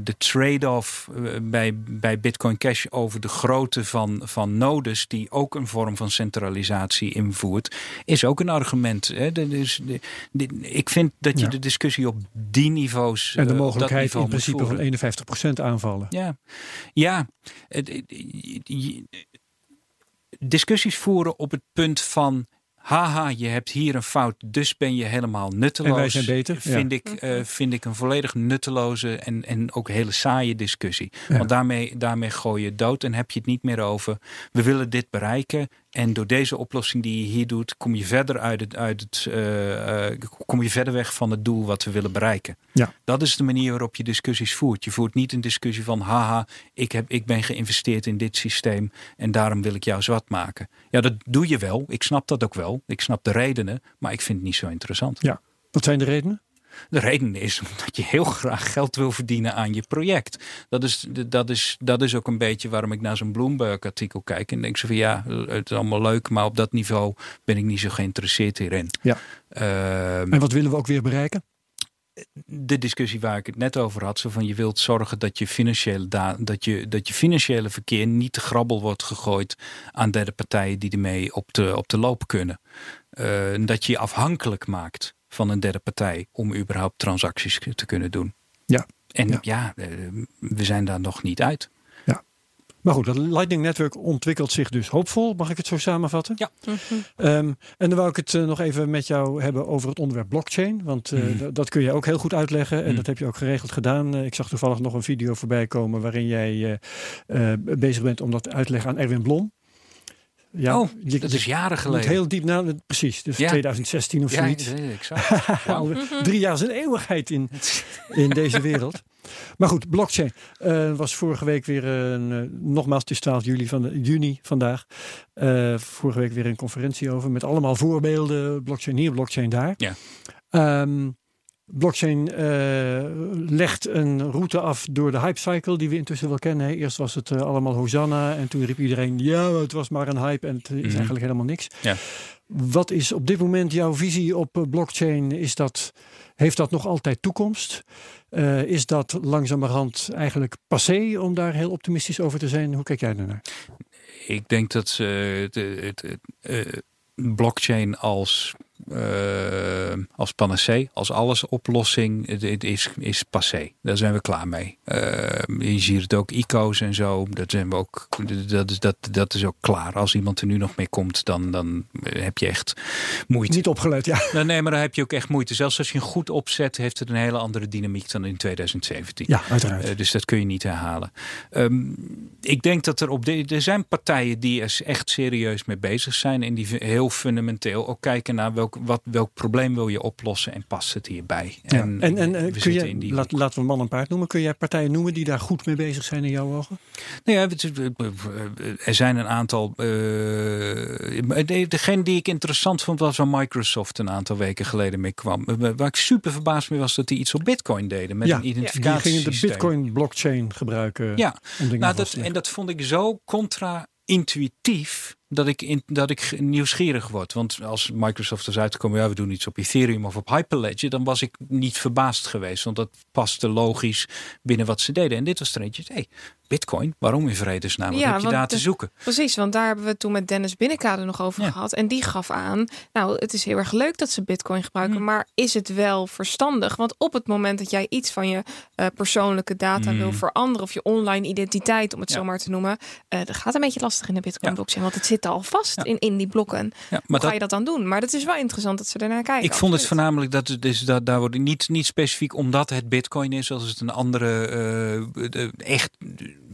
Speaker 3: de trade-off eh, bij, bij Bitcoin Cash over de grootte van, van nodes, die ook een vorm van centralisatie invoert, is ook een argument. Hè? Dus, de, de, ik vind dat je ja. de discussie op die niveaus.
Speaker 1: En de mogelijkheid in principe van 51% aanvallen.
Speaker 3: Ja, ja discussies voeren op het punt van haha, je hebt hier een fout, dus ben je helemaal nutteloos.
Speaker 1: En wij zijn beter.
Speaker 3: Vind, ik, uh, vind ik een volledig nutteloze en, en ook hele saaie discussie. Ja. Want daarmee, daarmee gooi je dood en heb je het niet meer over. We willen dit bereiken en door deze oplossing die je hier doet, kom je verder uit het, uit het uh, uh, kom je verder weg van het doel wat we willen bereiken.
Speaker 1: Ja.
Speaker 3: Dat is de manier waarop je discussies voert. Je voert niet een discussie van haha, ik, heb, ik ben geïnvesteerd in dit systeem en daarom wil ik jou zwart maken. Ja, dat doe je wel. Ik snap dat ook wel. Ik snap de redenen, maar ik vind het niet zo interessant.
Speaker 1: Ja. Wat zijn de redenen?
Speaker 3: De reden is dat je heel graag geld wil verdienen aan je project. Dat is, dat is, dat is ook een beetje waarom ik naar zo'n Bloomberg-artikel kijk. En denk zo van ja, het is allemaal leuk, maar op dat niveau ben ik niet zo geïnteresseerd hierin.
Speaker 1: Ja. Uh, en wat willen we ook weer bereiken?
Speaker 3: de discussie waar ik het net over had. Zo van je wilt zorgen dat je financiële, dat je, dat je financiële verkeer niet te grabbel wordt gegooid aan derde partijen die ermee op de, op de loop kunnen. Uh, dat je je afhankelijk maakt van een derde partij om überhaupt transacties te kunnen doen.
Speaker 1: Ja.
Speaker 3: En ja, ja uh, we zijn daar nog niet uit.
Speaker 1: Ja. Maar goed, dat Lightning Network ontwikkelt zich dus hoopvol. Mag ik het zo samenvatten?
Speaker 3: Ja.
Speaker 1: Mm -hmm. um, en dan wou ik het uh, nog even met jou hebben over het onderwerp blockchain. Want uh, mm. dat kun je ook heel goed uitleggen. En mm. dat heb je ook geregeld gedaan. ik zag toevallig nog een video voorbij komen waarin jij bezig bent om dat uit te leggen aan Erwin Blom.
Speaker 3: Ja, oh, je, dat is jaren geleden.
Speaker 1: Heel diep na, precies. Dus ja. 2016 of zoiets.
Speaker 3: Ja, exact.
Speaker 1: Wow. Drie jaar is een eeuwigheid in, in deze wereld. Maar goed, blockchain uh, was vorige week weer een, uh, nogmaals, het is 12 juli van de, juni vandaag. Uh, vorige week weer een conferentie over met allemaal voorbeelden. Blockchain hier, blockchain daar.
Speaker 3: Ja.
Speaker 1: Um, Blockchain uh, legt een route af door de hypecycle die we intussen wel kennen. Eerst was het uh, allemaal Hosanna en toen riep iedereen ja, het was maar een hype en het is mm -hmm. eigenlijk helemaal niks.
Speaker 3: Ja.
Speaker 1: Wat is op dit moment jouw visie op uh, blockchain? Is dat, heeft dat nog altijd toekomst? is dat langzamerhand eigenlijk passé om daar heel optimistisch over te zijn? Hoe kijk jij daarnaar?
Speaker 3: Ik denk dat het blockchain als uh, als panacee, als alles oplossing. Het, is, is passé. Daar zijn we klaar mee. Uh, je ziet het ook ICO's en zo. Dat zijn we ook. Dat is, dat, dat is ook klaar. Als iemand er nu nog mee komt, dan, dan heb je echt moeite.
Speaker 1: Niet opgelet, ja.
Speaker 3: Nou, nee, maar dan heb je ook echt moeite. Zelfs als je een goed opzet, heeft het een hele andere dynamiek dan in 2017.
Speaker 1: Ja, uiteraard. Uh,
Speaker 3: dus dat kun je niet herhalen. Um, ik denk dat er op de, er zijn partijen die er echt serieus mee bezig zijn en die heel fundamenteel ook kijken naar welk, wat, welk probleem wil je oplossen en past het hierbij.
Speaker 1: En, en, en, en kun je, die... laat, laten we man en paard noemen. Kun jij partijen noemen die daar goed mee bezig zijn in jouw ogen?
Speaker 3: Nou ja, er zijn een aantal. Uh, degene die ik interessant vond was waar Microsoft een aantal weken geleden mee kwam. Waar ik super verbaasd mee was dat die iets op Bitcoin deden met een identificatie.
Speaker 1: Die gingen de Bitcoin blockchain gebruiken.
Speaker 3: Ja, nou, dat, en dat vond ik zo contra-intuïtief dat ik, in, dat ik nieuwsgierig word. Want als Microsoft is uitgekomen, ja, we doen iets op Ethereum of op Hyperledger, dan was ik niet verbaasd geweest. Want dat paste logisch binnen wat ze deden. En dit was er eentje, hey, Bitcoin, waarom in vredesnaam? Wat ja, heb je daar te zoeken?
Speaker 2: Precies, want daar hebben we toen met Dennis Binnenkade nog over gehad. En die gaf aan, nou, het is heel erg leuk dat ze Bitcoin gebruiken, hmm. maar is het wel verstandig? Want op het moment dat jij iets van je uh, persoonlijke data wil hmm. veranderen, of je online identiteit, om het zo maar te noemen, uh, dat gaat een beetje lastig in de Bitcoin blockchain, want het zit al vast in, in die blokken. Ja, maar Hoe ga je dat dan doen? Maar dat is wel interessant dat ze ernaar kijken.
Speaker 3: Ik vond het voornamelijk dat het is dat daar wordt niet, niet specifiek omdat het Bitcoin is, als het een andere uh, echt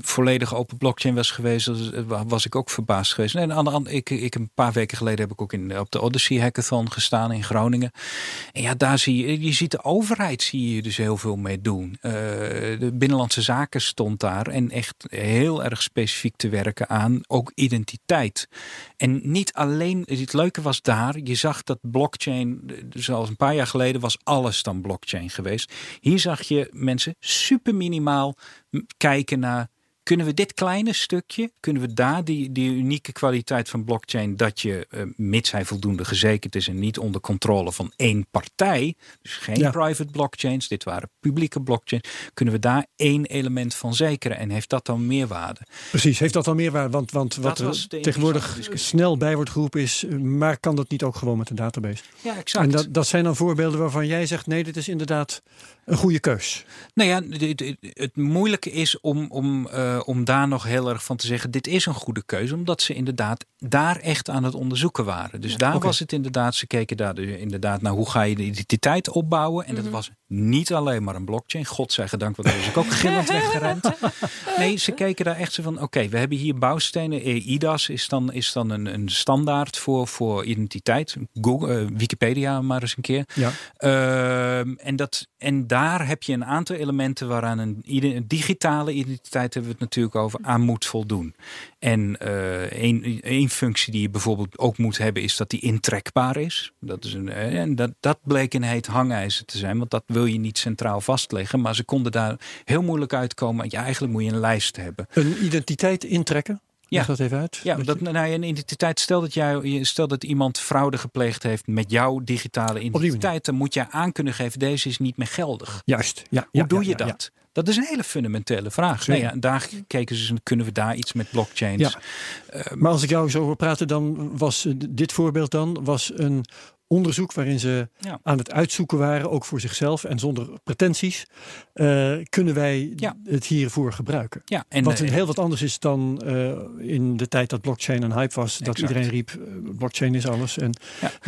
Speaker 3: volledig open blockchain was geweest, was ik ook verbaasd geweest. En ik, ik een paar weken geleden heb ik ook in, op de Odyssey Hackathon gestaan in Groningen. En ja, daar zie je, je ziet de overheid zie je dus heel veel mee doen. Uh, de Binnenlandse Zaken stond daar en echt heel erg specifiek te werken aan ook identiteit. En niet alleen, het leuke was daar, je zag dat blockchain, zoals een paar jaar geleden was alles dan blockchain geweest. Hier zag je mensen super minimaal kijken naar kunnen we dit kleine stukje, kunnen we daar die, die unieke kwaliteit van blockchain, dat je, uh, mits hij voldoende gezekerd is en niet onder controle van één partij, dus geen private blockchains, dit waren publieke blockchains, kunnen we daar één element van zekeren en heeft dat dan meerwaarde?
Speaker 1: Precies, heeft dat dan meerwaarde? Want, want wat er tegenwoordig snel bij wordt geroepen is, maar kan dat niet ook gewoon met een database?
Speaker 3: Ja, exact.
Speaker 1: En dat, dat zijn dan voorbeelden waarvan jij zegt, nee, dit is inderdaad een goede keus.
Speaker 3: Nou ja, het, het moeilijke is om, om, uh, om daar nog heel erg van te zeggen: dit is een goede keuze, omdat ze inderdaad daar echt aan het onderzoeken waren. Dus daar was het inderdaad, ze keken daar dus inderdaad naar hoe ga je de identiteit opbouwen. En dat mhm. was niet alleen maar een blockchain. God zij gedankt, want daar is ik ook gillend weggerend. Nee, ze keken daar echt zo van: oké, we hebben hier bouwstenen. IDAS is dan, is dan een, een standaard voor, voor identiteit. Google, uh, Wikipedia maar eens een keer. Ja. Uh, en, dat, en daar heb je een aantal elementen waaraan een, een digitale identiteit hebben we het natuurlijk over, aan moet voldoen. En uh, één, functie die je bijvoorbeeld ook moet hebben, is dat die intrekbaar is. Dat, is een, eh, en dat, dat bleek een heet hangijzer te zijn, want dat wil je niet centraal vastleggen. Maar ze konden daar heel moeilijk uitkomen. Ja, eigenlijk moet je een lijst hebben.
Speaker 1: Een identiteit intrekken? Ja, dat even uit.
Speaker 3: Ja, dat, nou, een identiteit. Stel dat, jij, stel dat iemand fraude gepleegd heeft met jouw digitale identiteit, dan moet je aan kunnen geven: deze is niet meer geldig.
Speaker 1: Juist. Ja,
Speaker 3: Hoe doe je dat? Dat is een hele fundamentele vraag. Nee, ja, daar kijken ze, kunnen we daar iets met blockchains? Ja.
Speaker 1: Uh, maar als ik jou zo hoor praten, dan was dit voorbeeld dan was een onderzoek waarin ze aan het uitzoeken waren, ook voor zichzelf en zonder pretenties, uh, kunnen wij het hiervoor gebruiken. Ja, en, wat uh, heel wat anders is dan uh, in de tijd dat blockchain een hype was, dat iedereen riep blockchain is alles en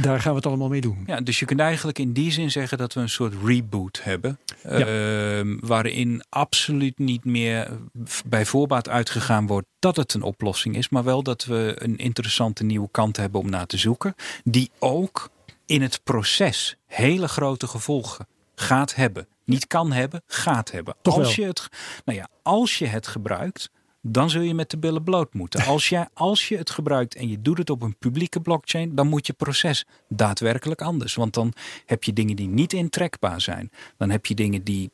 Speaker 1: daar gaan we het allemaal mee doen.
Speaker 3: Ja, dus je kunt eigenlijk in die zin zeggen dat we een soort reboot hebben, ehm, waarin absoluut niet meer bij voorbaat uitgegaan wordt dat het een oplossing is, maar wel dat we een interessante nieuwe kant hebben om naar te zoeken, die ook in het proces hele grote gevolgen gaat hebben. Niet kan hebben, gaat hebben. als je, het, nou ja, als je het gebruikt, dan zul je met de billen bloot moeten. Als je, als je het gebruikt en je doet het op een publieke blockchain, dan moet je proces daadwerkelijk anders. Want dan heb je dingen die niet intrekbaar zijn. Dan heb je dingen die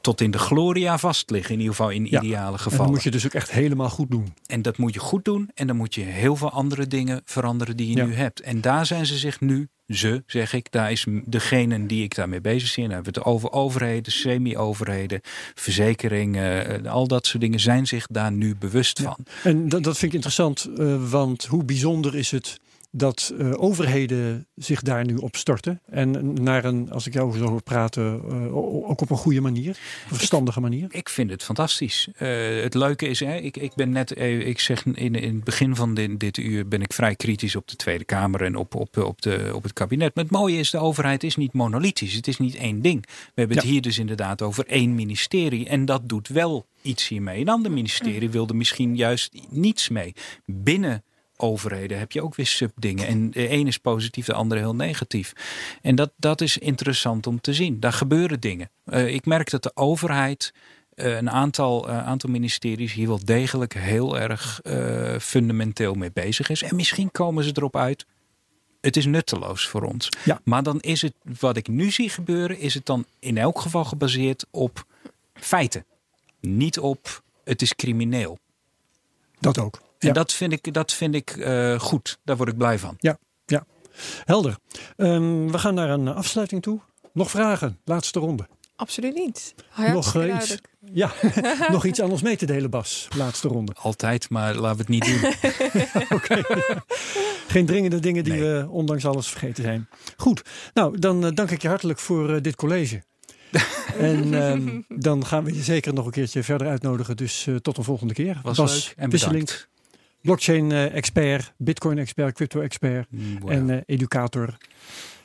Speaker 3: tot in de gloria vastliggen, in ieder geval in ideale gevallen. En
Speaker 1: dat moet je dus ook echt helemaal goed doen.
Speaker 3: En dat moet je goed doen en dan moet je heel veel andere dingen veranderen die je nu hebt. En daar zijn ze zich nu ze, zeg ik, daar is degene die ik daarmee bezig zie. Dan hebben we het over overheden, semi-overheden, verzekeringen, eh, al dat soort dingen zijn zich daar nu bewust van.
Speaker 1: En dat, dat vind ik interessant, uh, want hoe bijzonder is het dat uh, overheden zich daar nu op storten. En naar een, als ik jou zo hoor praten, uh, ook op een goede manier, een verstandige manier.
Speaker 3: Ik vind het fantastisch. Uh, het leuke is, hè, ik, ik ben net, ik zeg in, in het begin van dit, dit, uur ben ik vrij kritisch op de Tweede Kamer en op, op, op, de, op het kabinet. Maar het mooie is, de overheid is niet monolithisch. Het is niet één ding. We hebben het ja. hier dus inderdaad over één ministerie. En dat doet wel iets hiermee. Een ander ministerie wilde misschien juist niets mee. Binnen overheden heb je ook weer subdingen. En de ene is positief, de andere heel negatief. En dat, dat is interessant om te zien. Daar gebeuren dingen. Uh, ik merk dat de overheid. Uh, een aantal, uh, aantal ministeries hier wel degelijk heel erg fundamenteel mee bezig is. En misschien komen ze erop uit. Het is nutteloos voor ons.
Speaker 1: Ja.
Speaker 3: Maar dan is het, wat ik nu zie gebeuren, is het dan in elk geval gebaseerd op feiten. Niet op het is crimineel.
Speaker 1: Dat ook.
Speaker 3: En dat vind ik, dat vind ik uh, goed. Daar word ik blij van.
Speaker 1: Ja, ja. helder. Um, we gaan naar een afsluiting toe. Nog vragen? Laatste ronde.
Speaker 2: Absoluut niet.
Speaker 1: nog uh, iets, ja, nog iets aan ons mee te delen, Bas. Laatste ronde.
Speaker 3: Altijd, maar laten we het niet doen.
Speaker 1: Oké. Geen dringende dingen die nee. we ondanks alles vergeten zijn. Goed. Nou, dan uh, dank ik je hartelijk voor dit college. en um, dan gaan we je zeker nog een keertje verder uitnodigen. Dus tot een volgende keer.
Speaker 3: Was Bas leuk en bedankt
Speaker 1: blockchain-expert, bitcoin-expert, crypto-expert
Speaker 3: wow.
Speaker 1: en uh, educator,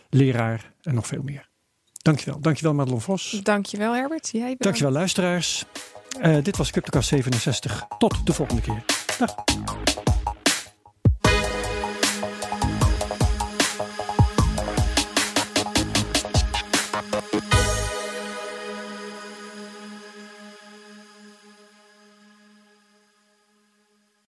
Speaker 1: leraar en nog veel meer. Dankjewel. Dankjewel Madelon Vos.
Speaker 2: Dankjewel Herbert. Jij bedankt.
Speaker 1: Dankjewel luisteraars. Uh, dit was CryptoCast 67. Tot de volgende keer. Dag.